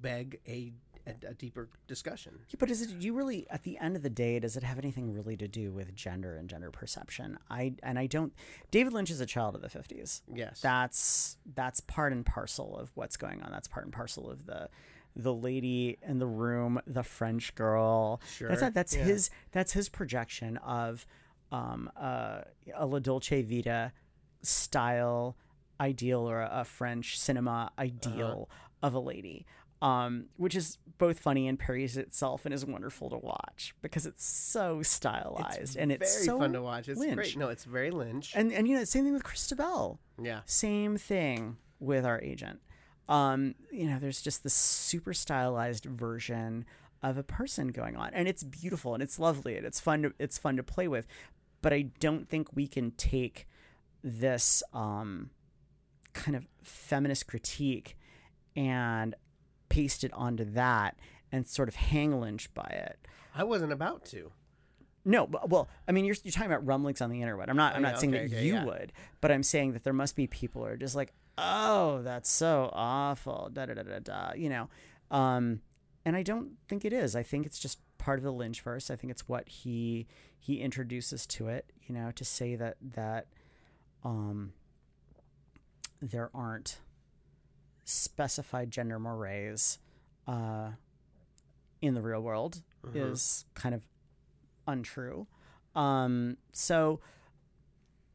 beg a, a, a deeper discussion. Yeah, but is it do you really at the end of the day does it have anything really to do with gender and gender perception? I and I don't David Lynch is a child of the 50s. Yes. That's that's part and parcel of what's going on. That's part and parcel of the the lady in the room, the French girl. Sure, That's not, that's yeah. his that's his projection of um uh, a La Dolce Vita style ideal or a, a French cinema ideal Uh-huh. of a lady. Um, which is both funny and parries itself and is wonderful to watch because it's so stylized and it's very so fun to watch. It's Lynch. great. No, it's very Lynch. And and you know, same thing with Chrysta Bell. yeah. Same thing with our agent. Um, you know, there's just this super stylized version of a person going on, and it's beautiful and it's lovely and it's fun. To, it's fun to play with, but I don't think we can take this um, kind of feminist critique and paste it onto that and sort of hang Lynch by it. I wasn't about to. No, but, well, I mean, you're, you're talking about rumblings on the internet. I'm not. I'm Oh, not saying okay, that okay, you yeah. would, but I'm saying that there must be people who are just like, oh, that's so awful. Da da da da da. You know, um, and I don't think it is. I think it's just part of the Lynch verse. I think it's what he he introduces to it. You know, to say that that um, there aren't specified gender mores uh, in the real world Mhm. is kind of untrue. Um, so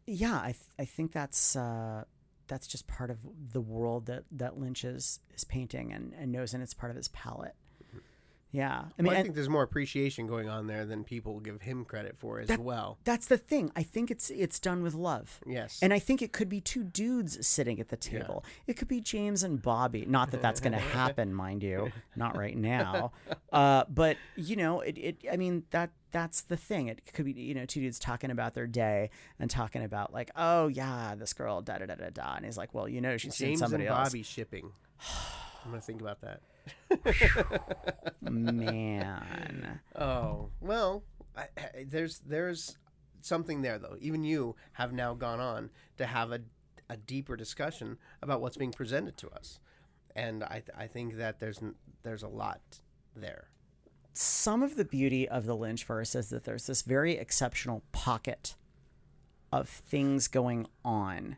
yeah, I th- I think that's uh, that's just part of the world that that Lynch is is painting and, and knows, and it's part of his palette. Yeah, I mean, Well, I think there's more appreciation going on there than people give him credit for as That- well. that's the thing. I think it's it's done with love. Yes. And I think it could be two dudes sitting at the table. It could be James and Bobby. Not that that's going *laughs* to happen, mind you, not right now. Uh, but you know, it, it. I mean, that that's the thing. It could be you know two dudes talking about their day and talking about like, oh yeah, this girl da da da da da, and he's like, well, you know, she's seen James somebody and else. Bobby shipping. *sighs* I'm gonna think about that. Man, Oh well, I, I, there's there's something there though. Even you have now gone on to have a a deeper discussion about what's being presented to us, and I th- I think that there's n- there's a lot there. some of the beauty of the Lynch verse is that there's this very exceptional pocket of things going on.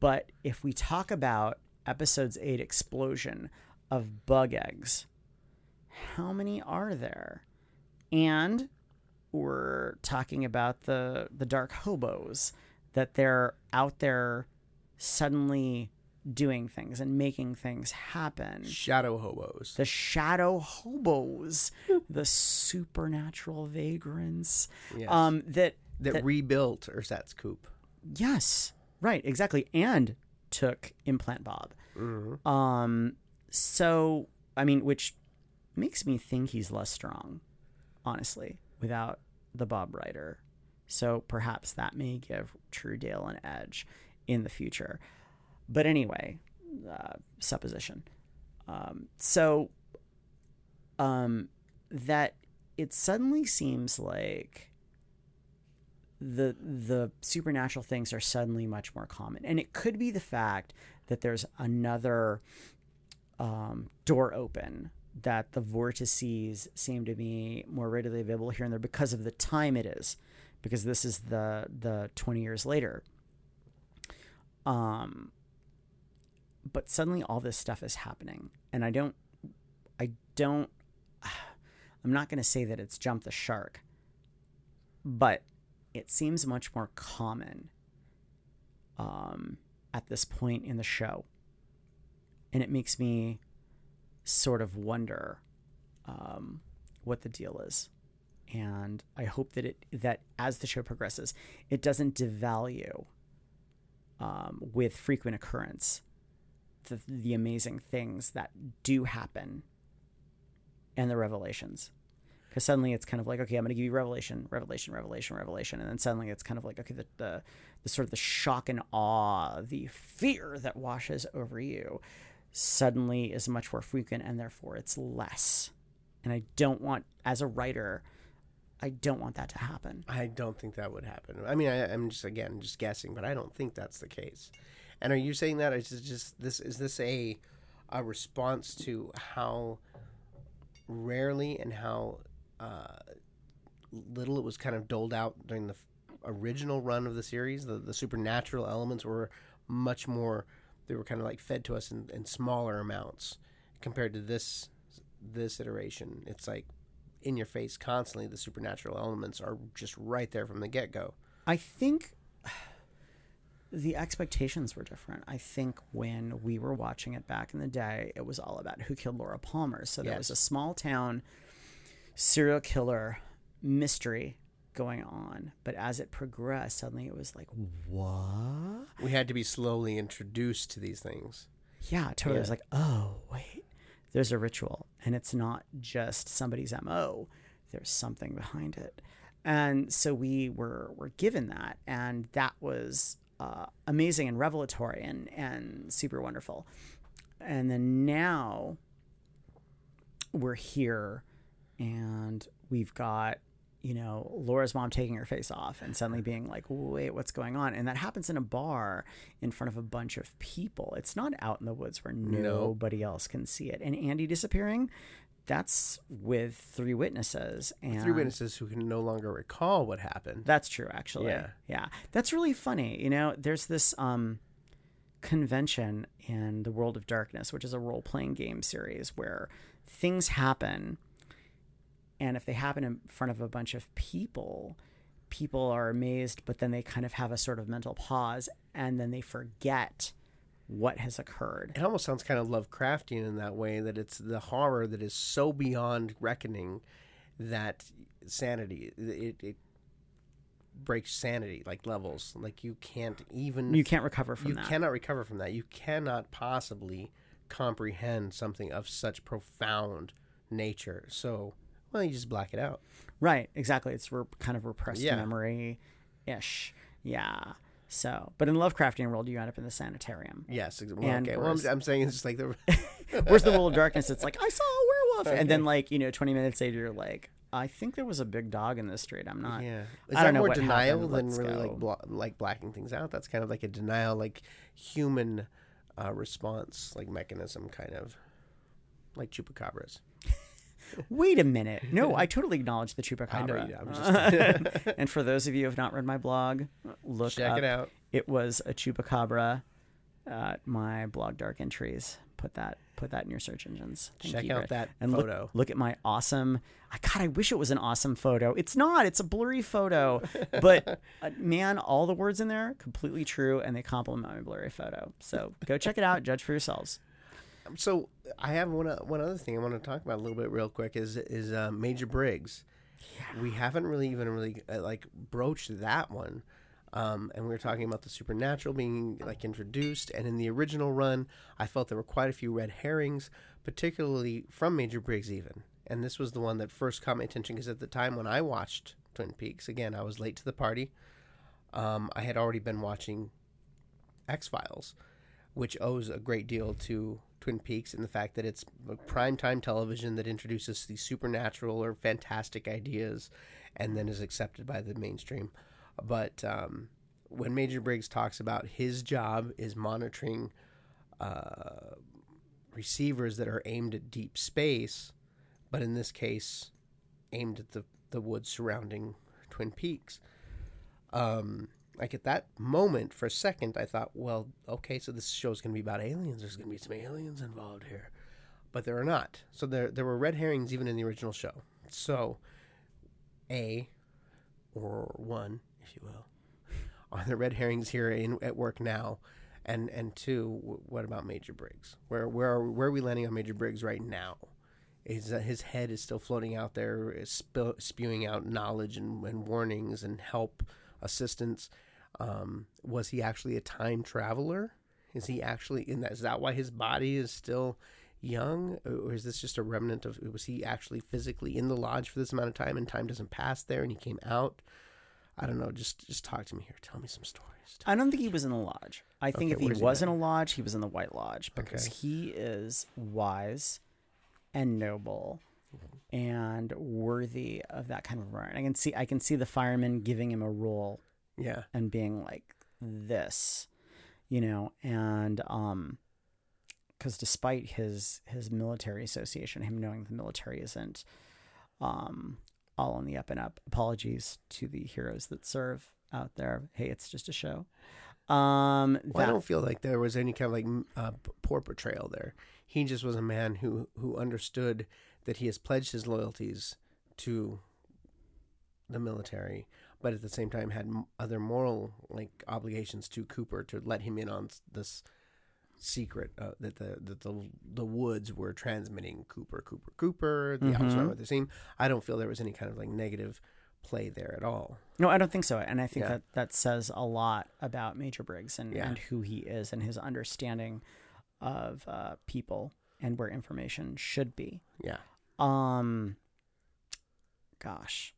But if we talk about episodes 8 explosion of bug eggs, how many are there? And we're talking about the the dark hobos that they're out there suddenly doing things and making things happen Shadow hobos. the shadow hobos, the supernatural vagrants. Yes. Um, that that, that- rebuilt Ersatz coop. yes, right, exactly, and took implant Bob. hmm Um, so I mean, which makes me think he's less strong, honestly, without the Bob Rider. So perhaps that may give True Dale an edge in the future. But anyway, uh, supposition. Um, so um, that it suddenly seems like the the supernatural things are suddenly much more common, and it could be the fact that there's another um, door open that the vortices seem to be more readily available here and there because of the time it is, because this is the the 20 years later. Um, but suddenly all this stuff is happening, and I don't, I don't, *sighs* I'm not going to say that it's jumped the shark, but it seems much more common um, at this point in the show. And it makes me sort of wonder um, what the deal is. And I hope that it that as the show progresses, it doesn't devalue um, with frequent occurrence the, the amazing things that do happen and the revelations. Because suddenly it's kind of like okay i'm going to give you revelation revelation revelation revelation. And then suddenly it's kind of like okay the, the, the sort of the shock and awe the fear that washes over you suddenly is much more frequent and therefore it's less and i don't want as a writer i don't want that to happen I don't think that would happen. I mean, I, I'm just again just guessing, but I don't think that's the case. And are you saying that? Is just this? Is this a a response to how rarely and how uh, little it was kind of doled out during the original run of the series? The the supernatural elements were much more. They were kind of like fed to us in, in smaller amounts compared to this this iteration. It's like in your face constantly. The supernatural elements are just right there from the get go. I think *sighs* the expectations were different. I think when we were watching it back in the day, it was all about who killed Laura Palmer. So there was a small town serial killer mystery going on. But as it progressed, suddenly it was like, what? We had to be slowly introduced to these things. Yeah, totally. It was like, oh, wait, there's a ritual. And it's not just somebody's MO, there's something behind it. And so we were, were given that. And that was uh, amazing and revelatory and, and super wonderful. And then now we're here and we've got you know Laura's mom taking her face off and suddenly being like wait what's going on and that happens in a bar in front of a bunch of people it's not out in the woods where nobody else can see it and Andy disappearing that's with three witnesses and Three witnesses who can no longer recall what happened. that's true, actually. Yeah. Yeah. That's really funny. You know, there's this um, convention in the World of Darkness, which is a role playing game series where things happen. And if they happen in front of a bunch of people, people are amazed, but then they kind of have a sort of mental pause and then they forget what has occurred. It almost sounds kind of Lovecraftian in that way that it's the horror that is so beyond reckoning that sanity it, it breaks sanity like levels like you can't even You can't recover from that. you that. cannot recover from that you cannot possibly comprehend something of such profound nature so well you just black it out Right, exactly. It's re- kind of repressed Yeah. memory ish. Yeah. So, but in Lovecraftian world, you end up in the sanitarium. yes ex- well, And okay well I'm, whereas- I'm saying it's just like the *laughs* Where's the world of darkness? It's like I saw a werewolf, and then like you know, twenty minutes later, you're like, I think there was a big dog in this street. I'm not. Yeah, is I that don't know more what denial than Let's really go. like blo- like blacking things out? That's kind of like a denial, like human uh, response, like mechanism, kind of like chupacabras. Wait a minute. No, I totally acknowledge the chupacabra. I know you. I'm just *laughs* *laughs* and for those of you who have not read my blog, look check up. it out. It was a chupacabra. Uh, my blog dark entries. Put that put that in your search engines. Thank Check you, out Brett. that and look- photo. Look, at my awesome. I God, I wish it was an awesome photo. It's not. It's a blurry photo. But uh, man, all the words in there completely true, and they complement my blurry photo. So go check it out. Judge for yourselves. So I have one o- one other thing I want to talk about a little bit real quick is is uh, Major Briggs. We haven't really even really uh, like broached that one. Um, and we were talking about the supernatural being like introduced, and in the original run, I felt there were quite a few red herrings, particularly from Major Briggs, even. And this was the one that first caught my attention because at the time when I watched Twin Peaks, again, I was late to the party. Um, I had already been watching X Files, which owes a great deal to Twin Peaks and the fact that it's a primetime television that introduces these supernatural or fantastic ideas and then is accepted by the mainstream. But um, when Major Briggs talks about his job is monitoring uh, receivers that are aimed at deep space, but in this case, aimed at the, the woods surrounding Twin Peaks. Um, like at that moment, for a second, I thought, well, okay, so this show's going to be about aliens. There's going to be some aliens involved here, but there are not. So there, there were red herrings even in the original show. So, a, or One, if you will? *laughs* Are there red herrings here in, at work now? And and two, what about Major Briggs? Where where are, where are we landing on Major Briggs right now? Is that his head is still floating out there spewing out knowledge and, and warnings and help, assistance? Um, was he actually a time traveler? Is he actually in that? Is that why his body is still young, or is this just a remnant of? Was he actually physically in the lodge for this amount of time, and time doesn't pass there, and he came out? I don't know. Just just talk to me here. Tell me some stories. I don't think he was in the lodge. I think Okay, if he where's he was in a lodge, he was in the White Lodge because Okay. he is wise and noble and worthy of that kind of run. I can see I can see the firemen giving him a role Yeah, and being like this, you know, and um because despite his his military association, him knowing the military isn't um all on the up and up. Apologies to the heroes that serve out there. Hey, it's just a show. Um, well, I don't feel like there was any kind of like uh, poor portrayal there. He just was a man who who understood that he has pledged his loyalties to the military, but at the same time had other moral like obligations to Cooper to let him in on this secret uh, that the that the the woods were transmitting Cooper, Cooper, Cooper. The Mhm. around what they seem. I don't feel there was any kind of like negative play there at all. No, I don't think so. And I think Yeah. that that says a lot about Major Briggs and, Yeah. and who he is and his understanding of uh, people and where information should be. Yeah. Um, gosh,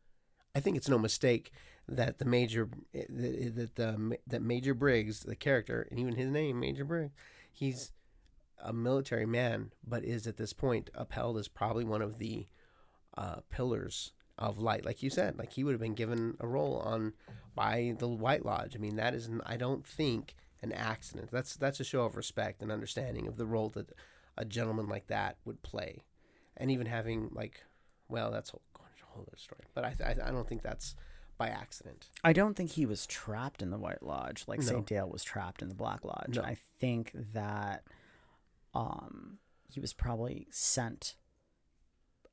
I think it's no mistake that the major that that the that Major Briggs, the character, and even his name, Major Briggs, he's a military man, but is at this point upheld as probably one of the uh, pillars of light. Like you said, like he would have been given a role on by the White Lodge. I mean, that is, I don't think, an accident. That's that's a show of respect and understanding of the role that a gentleman like that would play, and even having like, well, that's a whole, whole other story. But I, I I don't think that's by accident. I don't think he was trapped in the White Lodge like No. St. Dale was trapped in the Black Lodge. No. I think that um, he was probably sent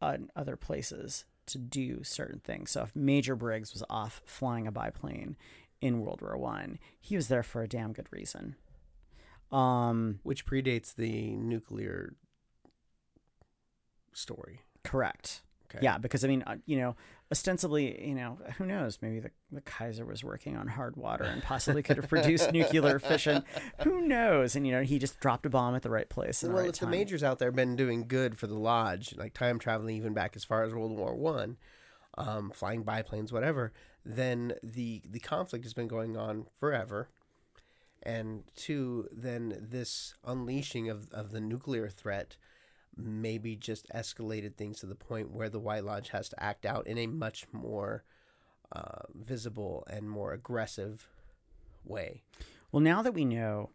on other places to do certain things. So if Major Briggs was off flying a biplane in World War One, he was there for a damn good reason. Um, which predates the nuclear story. correct. Okay. Yeah, because I mean, uh, you know, ostensibly, you know, who knows? Maybe the, the Kaiser was working on hard water and possibly could have produced nuclear fission. Who knows? And you know, he just dropped a bomb at the right place. In the well, right if time. the majors out there have been doing good for the lodge, like time traveling even back as far as World War One, um, flying biplanes, whatever, then the the conflict has been going on forever. And two, then this unleashing of, of the nuclear threat maybe just escalated things to the point where the White Lodge has to act out in a much more uh, visible and more aggressive way. Well, now that we know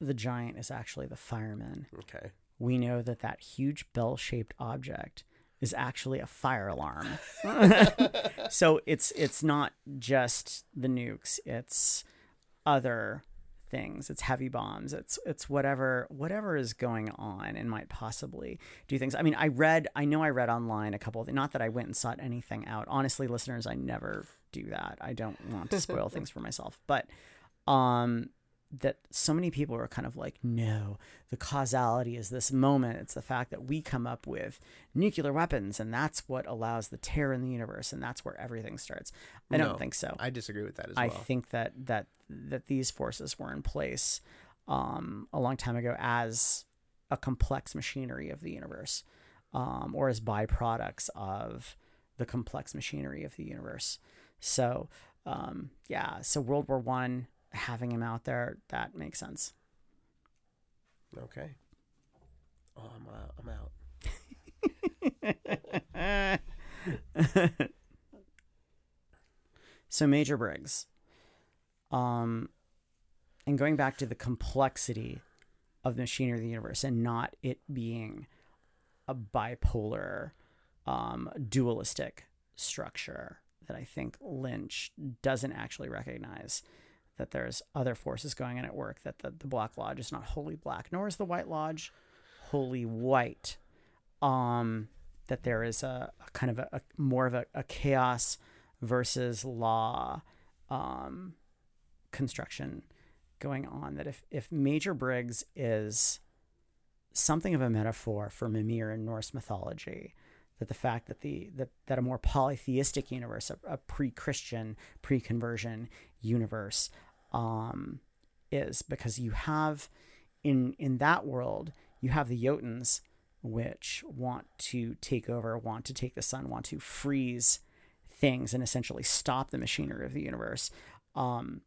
the giant is actually the fireman, Okay. we know that that huge bell-shaped object is actually a fire alarm. *laughs* so it's it's not just the nukes; it's other things. It's heavy bombs. It's it's whatever whatever is going on and might possibly do things. I mean, I read. I know I read online a couple of. Not that I went and sought anything out. Honestly, listeners, I never do that. I don't want to *laughs* spoil things for myself. But um that so many people are kind of like, no, the causality is this moment. It's the fact that we come up with nuclear weapons, and that's what allows the tear in the universe, and that's where everything starts. I No, don't think so. I disagree with that as well. I think that that that these forces were in place um, a long time ago as a complex machinery of the universe, um, or as byproducts of the complex machinery of the universe. So, um, yeah. So World War One, having him out there, that makes sense. Okay. Oh, I'm out. I'm out. *laughs* so Major Briggs, um, and going back to the complexity of the machinery of the universe and not it being a bipolar, um, dualistic structure that I think Lynch doesn't actually recognize that there's other forces going on at work, that the, the Black Lodge is not wholly black, nor is the White Lodge wholly white. Um, that there is a, a kind of a, a more of a, a chaos versus law um, construction going on. That if if Major Briggs is something of a metaphor for Mimir in Norse mythology, that the fact that the that, that a more polytheistic universe, a, a pre-Christian, pre-conversion universe, um, is because you have in in that world you have the Jotuns, which want to take over, want to take the sun, want to freeze things and essentially stop the machinery of the universe um,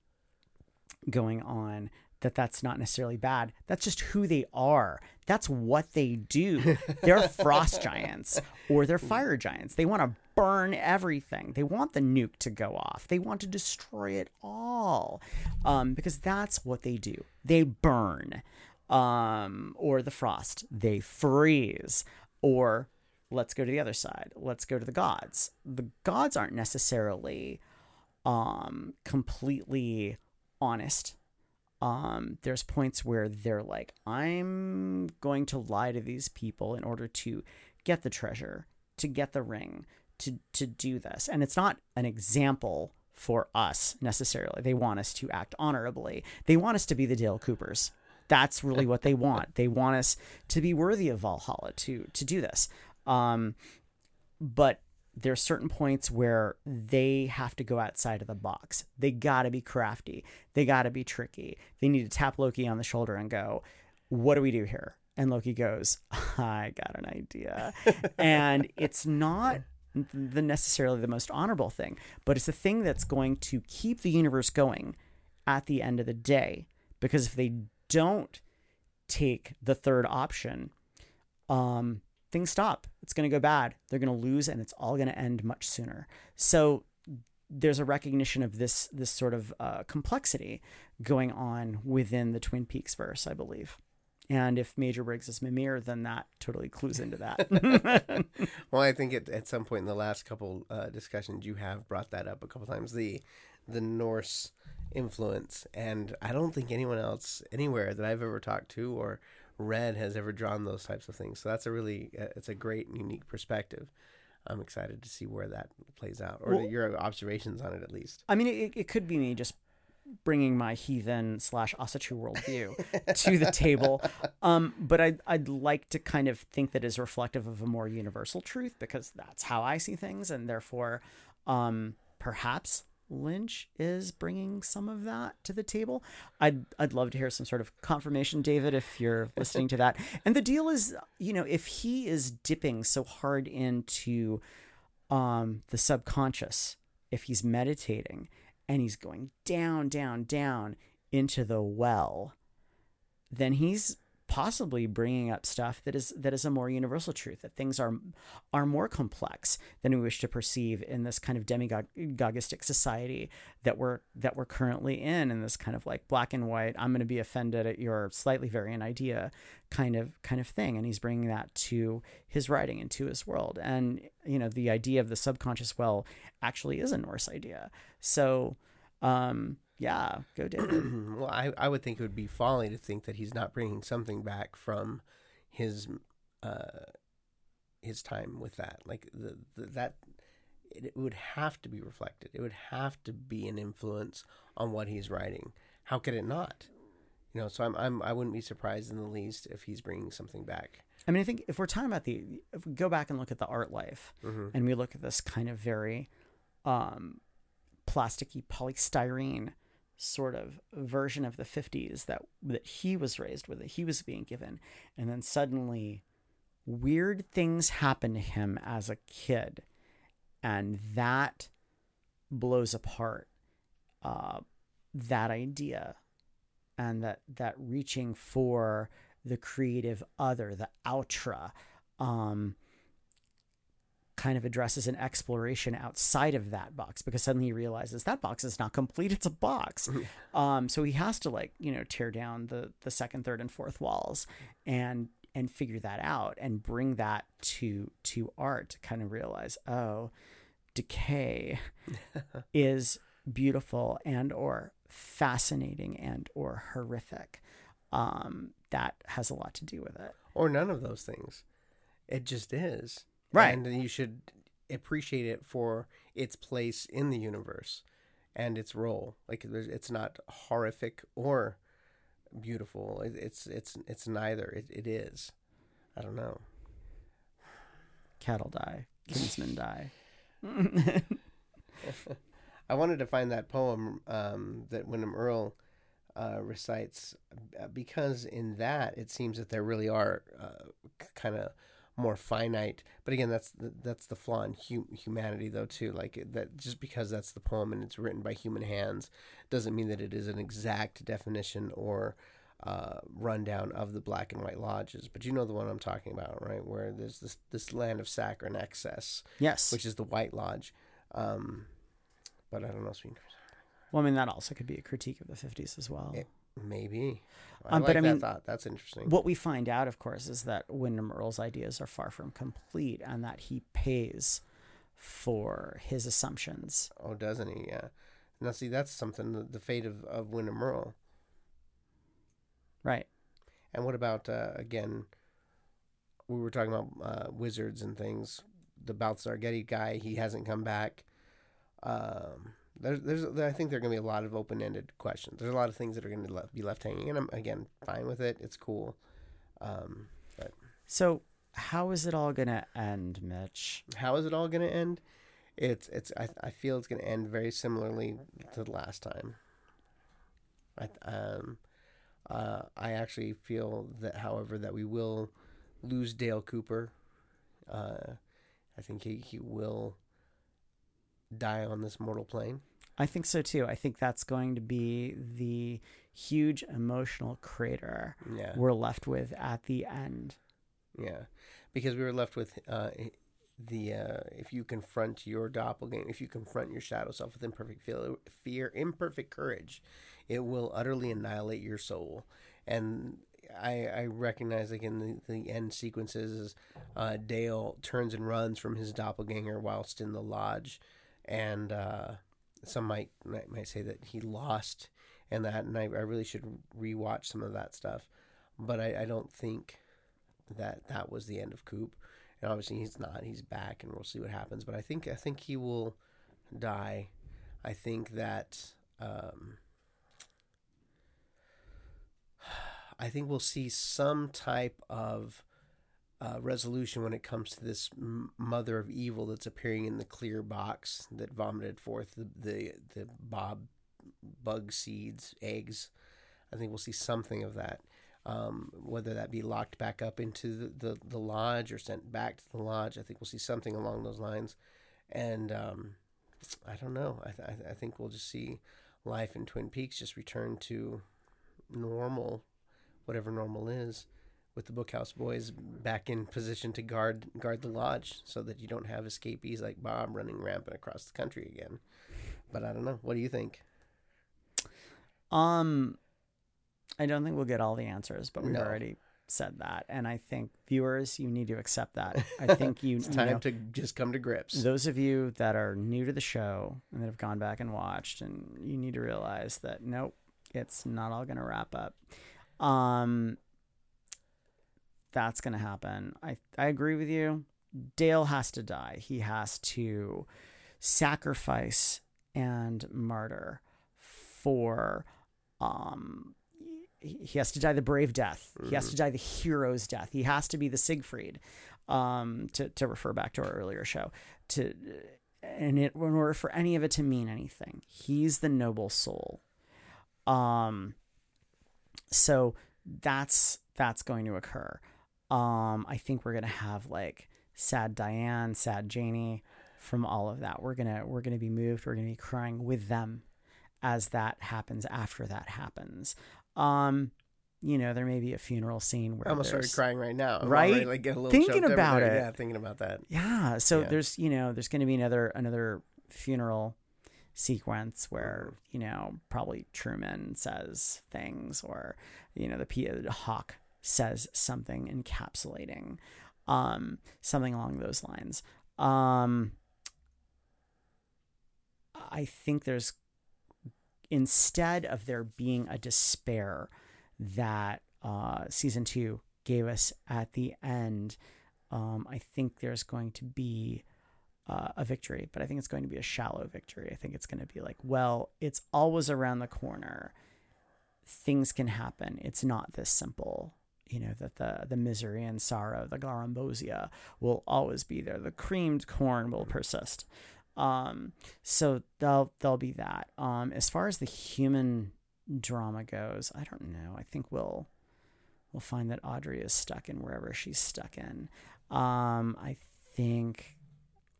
going on that that's not necessarily bad. That's just who they are. That's what they do. *laughs* They're frost giants or they're fire giants. They want to burn everything. They want the nuke to go off. They want to destroy it all um, because that's what they do. They burn. Um, or the frost, they freeze. Or let's go to the other side. Let's go to the gods. The gods aren't necessarily um, completely honest um, there's points where they're like, I'm going to lie to these people in order to get the treasure, to get the ring, to to do this. And it's not an example for us necessarily. They want us to act honorably. They want us to be the Dale Coopers. That's really what they want. They want us to be worthy of Valhalla to to do this. Um, but there's certain points where they have to go outside of the box. They got to be crafty. They got to be tricky. They need to tap Loki on the shoulder and go, "What do we do here?" And Loki goes, "I got an idea." and it's not the necessarily the most honorable thing, but it's the thing that's going to keep the universe going at the end of the day. Because if they don't take the third option, um, things stop. It's going to go bad. They're going to lose, and it's all going to end much sooner. So there's a recognition of this this sort of uh, complexity going on within the Twin Peaks verse, I believe. And if Major Briggs is Mimir, then that totally clues into that. *laughs* well, I think it, at some point in the last couple uh, discussions, you have brought that up a couple times the the Norse influence, and I don't think anyone else anywhere that I've ever talked to or Red has ever drawn those types of things. So that's a really uh, it's a great and unique perspective. I'm excited to see where that plays out, or well, your observations on it at least. I mean, it, it could be me just bringing my heathen slash Asatru worldview to the table. *laughs* Um, but I'd, I'd like to kind of think that is reflective of a more universal truth because that's how I see things. And therefore, um, perhaps Lynch is bringing some of that to the table. I'd I'd love to hear some sort of confirmation, David, if you're *laughs* listening to that. And the deal is, you know, if he is dipping so hard into um, the subconscious, if he's meditating and he's going down, down, down into the well, then he's possibly bringing up stuff that is that is a more universal truth that things are are more complex than we wish to perceive in this kind of demagogistic society that we're that we're currently in in this kind of like black and white I'm going to be offended at your slightly variant idea kind of kind of thing. And he's bringing that to his writing and to his world. And you know the idea of the subconscious well actually is a Norse idea. So um yeah, go *clears throat* David. well, I, I would think it would be folly to think that he's not bringing something back from his uh, his time with that. Like the, the that it, it would have to be reflected. It would have to be an influence on what he's writing. How could it not? You know, so I'm, I'm I wouldn't be surprised in the least if he's bringing something back. I mean, I think if we're talking about the, if we go back and look at the art life, mm-hmm. and we look at this kind of very um, plasticky polystyrene sort of version of the 50s that that he was raised with that he was being given. And then suddenly weird things happen to him as a kid. And that blows apart uh, that idea and that that reaching for the creative other the outra um, kind of addresses an exploration outside of that box because suddenly he realizes that box is not complete it's a box. *laughs* Um, so he has to like you know tear down the the second third and fourth walls and and figure that out and bring that to to art to kind of realize oh decay *laughs* is beautiful and or fascinating and or horrific. Um, that has a lot to do with it. Or none of those things. It just is Right. And you should appreciate it for its place in the universe and its role. Like it's not horrific or beautiful. It's it's it's neither. It, it is. I don't know. Cattle die, kinsmen die. *laughs* I wanted to find that poem um, that Windom Earle uh, recites uh, because in that it seems that there really are uh, kind of more finite. But again, that's the, that's the flaw in hum- humanity, though, too. Like that, just because that's the poem and it's written by human hands, doesn't mean that it is an exact definition or uh, rundown of the black and white lodges. But you know the one I'm talking about, right? Where there's this this land of saccharine excess, yes. which is the White Lodge. Um, but I don't know. Well, I mean, that also could be a critique of the 50s as well. It, maybe. I Um, like but I that mean, thought. That's interesting. What we find out, of course, is that Windom Earle's ideas are far from complete and that he pays for his assumptions. Oh, doesn't he? Yeah. Now, see, that's something, the, the fate of, of Windom Earle. Right. And what about, uh, again, we were talking about uh, wizards and things. The Balthazar Getty guy, he hasn't come back. Um, there's, there's, I think there are going to be a lot of open ended questions. There's a lot of things that are going to le- be left hanging. And I'm, again, fine with it. It's cool. Um, but So, how is it all going to end, Mitch? how is it all going to end? It's, it's, I, I feel it's going to end very similarly to the last time. I, um, uh, I actually feel that, however, that we will lose Dale Cooper. Uh, I think he, he will die on this mortal plane. I think so too. I think that's going to be the huge emotional crater Yeah, we're left with at the end. yeah, because we were left with uh, the uh, if you confront your doppelganger, if you confront your shadow self with imperfect fear, fear, imperfect courage, it will utterly annihilate your soul. And I, I recognize like in the, the end sequences, uh, Dale turns and runs from his doppelganger whilst in the lodge, and uh, some might, might say that he lost and that, and I, I really should rewatch some of that stuff, but I, I don't think that that was the end of Coop, and obviously he's not. He's back, and we'll see what happens. But I think I think he will die. I think that. Um, *sighs* I think we'll see some type of uh, resolution when it comes to this mother of evil that's appearing in the clear box that vomited forth the the, the bob bug seeds eggs. I think we'll see something of that. Um, whether that be locked back up into the, the, the lodge or sent back to the lodge, I think we'll see something along those lines. And um, I don't know. I, th- I think we'll just see life in Twin Peaks just return to normal, whatever normal is, with the Bookhouse Boys back in position to guard guard the lodge, so that you don't have escapees like Bob running rampant across the country again. But I don't know. What do you think? Um, I don't think we'll get all the answers, but we've No. already said that, and I think viewers, you need to accept that. *laughs* I think you, It's you time know, to just come to grips. those of you that are new to the show and that have gone back and watched, and you need to realize that nope, it's not all going to wrap up. Um, that's going to happen. I I agree with you. Dale has to die. He has to sacrifice and martyr for um he has to die the brave death. He has to die the hero's death. He has to be the Siegfried. Um, to to refer back to our earlier show, to and it in order for any of it to mean anything, he's the noble soul. Um, so that's that's going to occur. Um, I think we're gonna have like sad Diane, sad Janie from all of that. We're gonna we're gonna be moved. We're gonna be crying with them as that happens. After that happens, um, you know, there may be a funeral scene where I almost started crying right now. I'm Right? already, like, getting a little Thinking about it. Yeah, thinking about that. Yeah. So Yeah. there's you know there's going to be another another funeral sequence where you know probably Truman says things or you know the P- Hawk says something encapsulating um something along those lines. Um I think there's instead of there being a despair that uh, season two gave us at the end, um, I think there's going to be uh, a victory, but I think it's going to be a shallow victory. I think it's going to be like, well, it's always around the corner. Things can happen. It's not this simple. You know that the the misery and sorrow, the garmonbozia, will always be there. The creamed corn will persist. Um, so they'll they'll be that. Um, as far as the human drama goes, I don't know. I think we'll we'll find that Audrey is stuck in wherever she's stuck in. Um, I think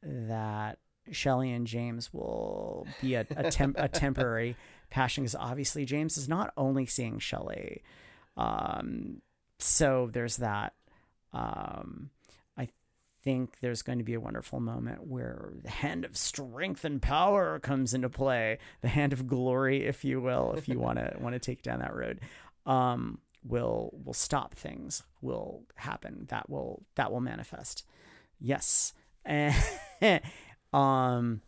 that Shelley and James will be a a, temp- a temporary *laughs* passion because obviously James is not only seeing Shelley. Um, so there's that. Um, I think there's going to be a wonderful moment where the hand of strength and power comes into play, the hand of glory, if you will, if you want to want to take down that road. Um, will will stop things will happen that will that will manifest yes and *laughs* um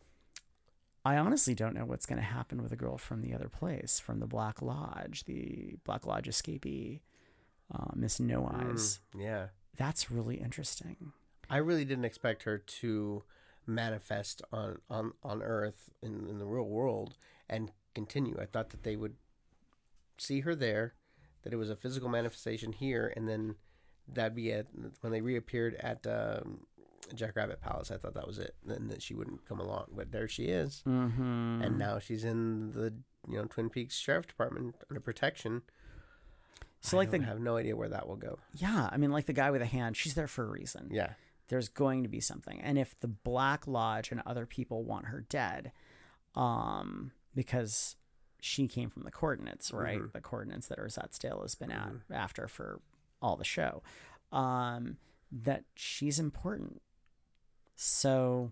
i honestly don't know what's going to happen with a girl from the other place from the black lodge the black lodge escapee uh, miss no eyes Mm, yeah. that's really interesting I really didn't expect her to manifest on on on Earth in, in the real world and continue. I thought that they would see her there, that it was a physical manifestation here, and then that'd be it. When they reappeared at um, Jackrabbit Palace, I thought that was it. Then that she wouldn't come along, but there she is, mm-hmm. and now she's in the you know Twin Peaks Sheriff Department under protection. So I like the have no idea where that will go. yeah i mean like the guy with a hand she's there for a reason Yeah, there's going to be something. And if the Black Lodge and other people want her dead, um, because she came from the coordinates, right? Mhm. The coordinates that Ersatz Dale has been at after for all the show, um, that she's important. So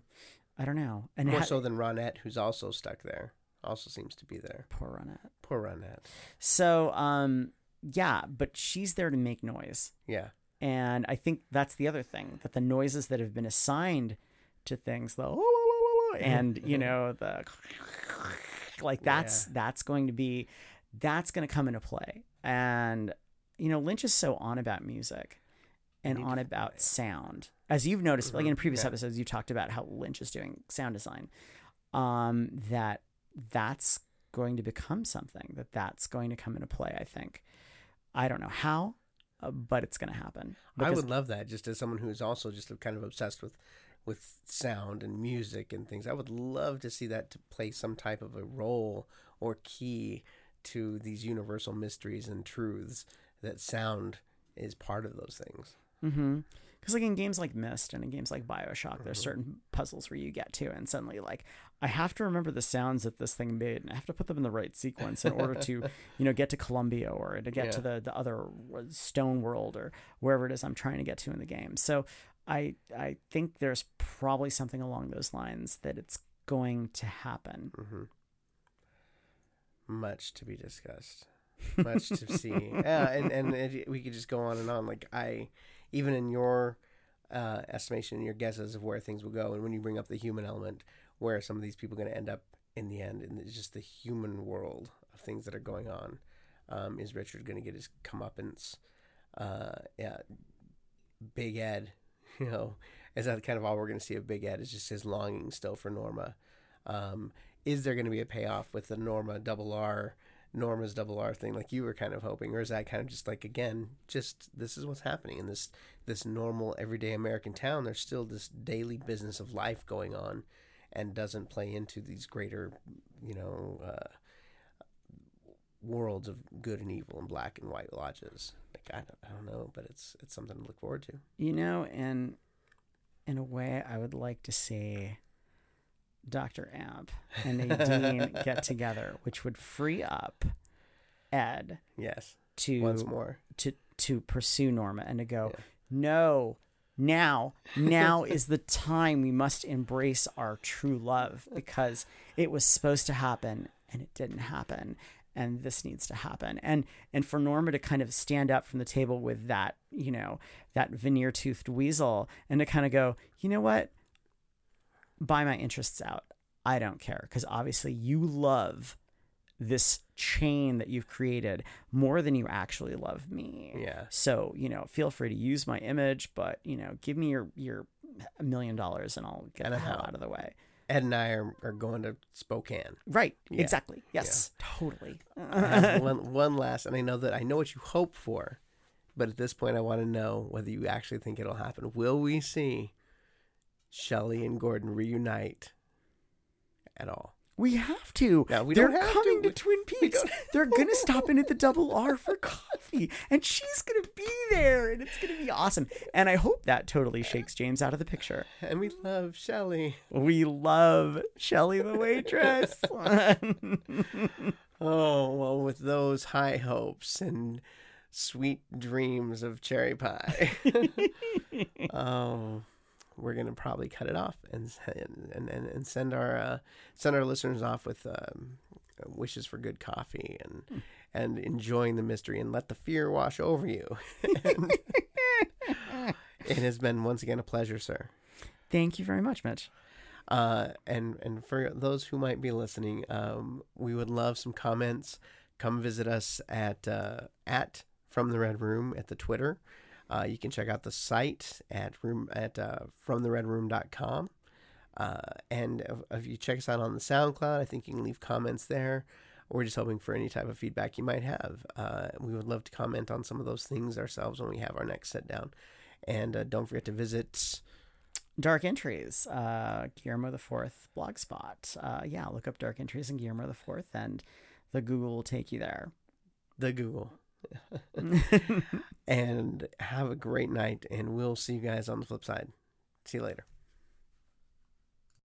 I don't know. And more ha- so than Ronette, who's also stuck there. Also seems to be there. poor Ronette. Poor Ronette. So um, yeah, but she's there to make noise. Yeah. And I think that's the other thing that the noises that have been assigned to things, the *laughs* and you know the *laughs* like that's that's going to be that's going to come into play. And you know Lynch is so on about music and on about find- sound, as you've noticed. Like in Mhm, previous yeah. episodes, you talked about how Lynch is doing sound design. Um, that that's going to become something that that's going to come into play. I think. I don't know how, uh, but it's going to happen. I would love that just as someone who's also just kind of obsessed with with sound and music and things. I would love to see that to play some type of a role or key to these universal mysteries and truths that sound is part of those things. Mm-hmm. Because like in games like Myst and in games like Bioshock, there's Mhm. certain puzzles where you get to and suddenly like I have to remember the sounds that this thing made and I have to put them in the right sequence in order to *laughs* you know get to Columbia or to get to the the other stone world or wherever it is I'm trying to get to in the game. So I I think there's probably something along those lines that it's going to happen. hmm Much to be discussed. Much to see. *laughs* Yeah, and and it, we could just go on and on. Like I, even in your uh, estimation and your guesses of where things will go, and when you bring up the human element, where are some of these people going to end up in the end? And it's just the human world of things that are going on. Um, is Richard going to get his comeuppance? Uh, yeah, Big Ed. *laughs* You know, is that kind of all we're going to see of Big Ed? Is just his longing still for Norma? Um, is there going to be a payoff with the Norma double R, Norma's double R thing, like you were kind of hoping, or is that kind of just like again, just this is what's happening in this this normal everyday American town? There's still this daily business of life going on, and doesn't play into these greater, you know, uh, worlds of good and evil and black and white lodges. Like I don't, I don't know, but it's it's something to look forward to. You know, and in a way, I would like to see Dr. Amp and Nadine *laughs* get together, which would free up Ed Yes, to once more. to to pursue Norma and to go, Yeah. no, now, now *laughs* is the time we must embrace our true love because it was supposed to happen and it didn't happen. And this needs to happen. And and for Norma to kind of stand up from the table with that, you know, that veneer toothed weasel and to kind of go, you know what? Buy my interests out. I don't care. Because obviously you love this chain that you've created more than you actually love me. Yeah. So, you know, feel free to use my image, but, you know, give me your your million dollars and I'll get And the hell out of the way. Ed and I are, are going to Spokane. Right. Yeah. Exactly. Yes. Totally. *laughs* One, one last, and I know that I know what you hope for, but at this point, I want to know whether you actually think it'll happen. Will we see Shelly and Gordon reunite at all? We have to. No, we They're have coming to. to, Twin Peaks. They're gonna *laughs* stop in at the Double R for coffee, and she's gonna be there, and it's gonna be awesome. And I hope that totally shakes James out of the picture. And we love Shelly. We love Shelly the waitress. *laughs* *laughs* Oh, well, with those high hopes and sweet dreams of cherry pie. oh, we're gonna probably cut it off and and and, and send our uh, send our listeners off with um, wishes for good coffee and and enjoying the mystery and let the fear wash over you. And *laughs* it has been once again a pleasure, sir. Thank you very much, Mitch. Uh, and and for those who might be listening, um, we would love some comments. Come visit us at uh, at from the Red Room at the Twitter. Uh, you can check out the site at room at uh, fromtheredroom.com. Uh, and if, if you check us out on the SoundCloud, I think you can leave comments there. We're just hoping for any type of feedback you might have. Uh, we would love to comment on some of those things ourselves when we have our next sit down. And uh, don't forget to visit Dark Entries, uh, Guillermo the Fourth blogspot. Uh, yeah, look up Dark Entries and Guillermo the Fourth, and the Google will take you there. the Google. *laughs* and have a great night, and we'll see you guys on the flip side. See you later.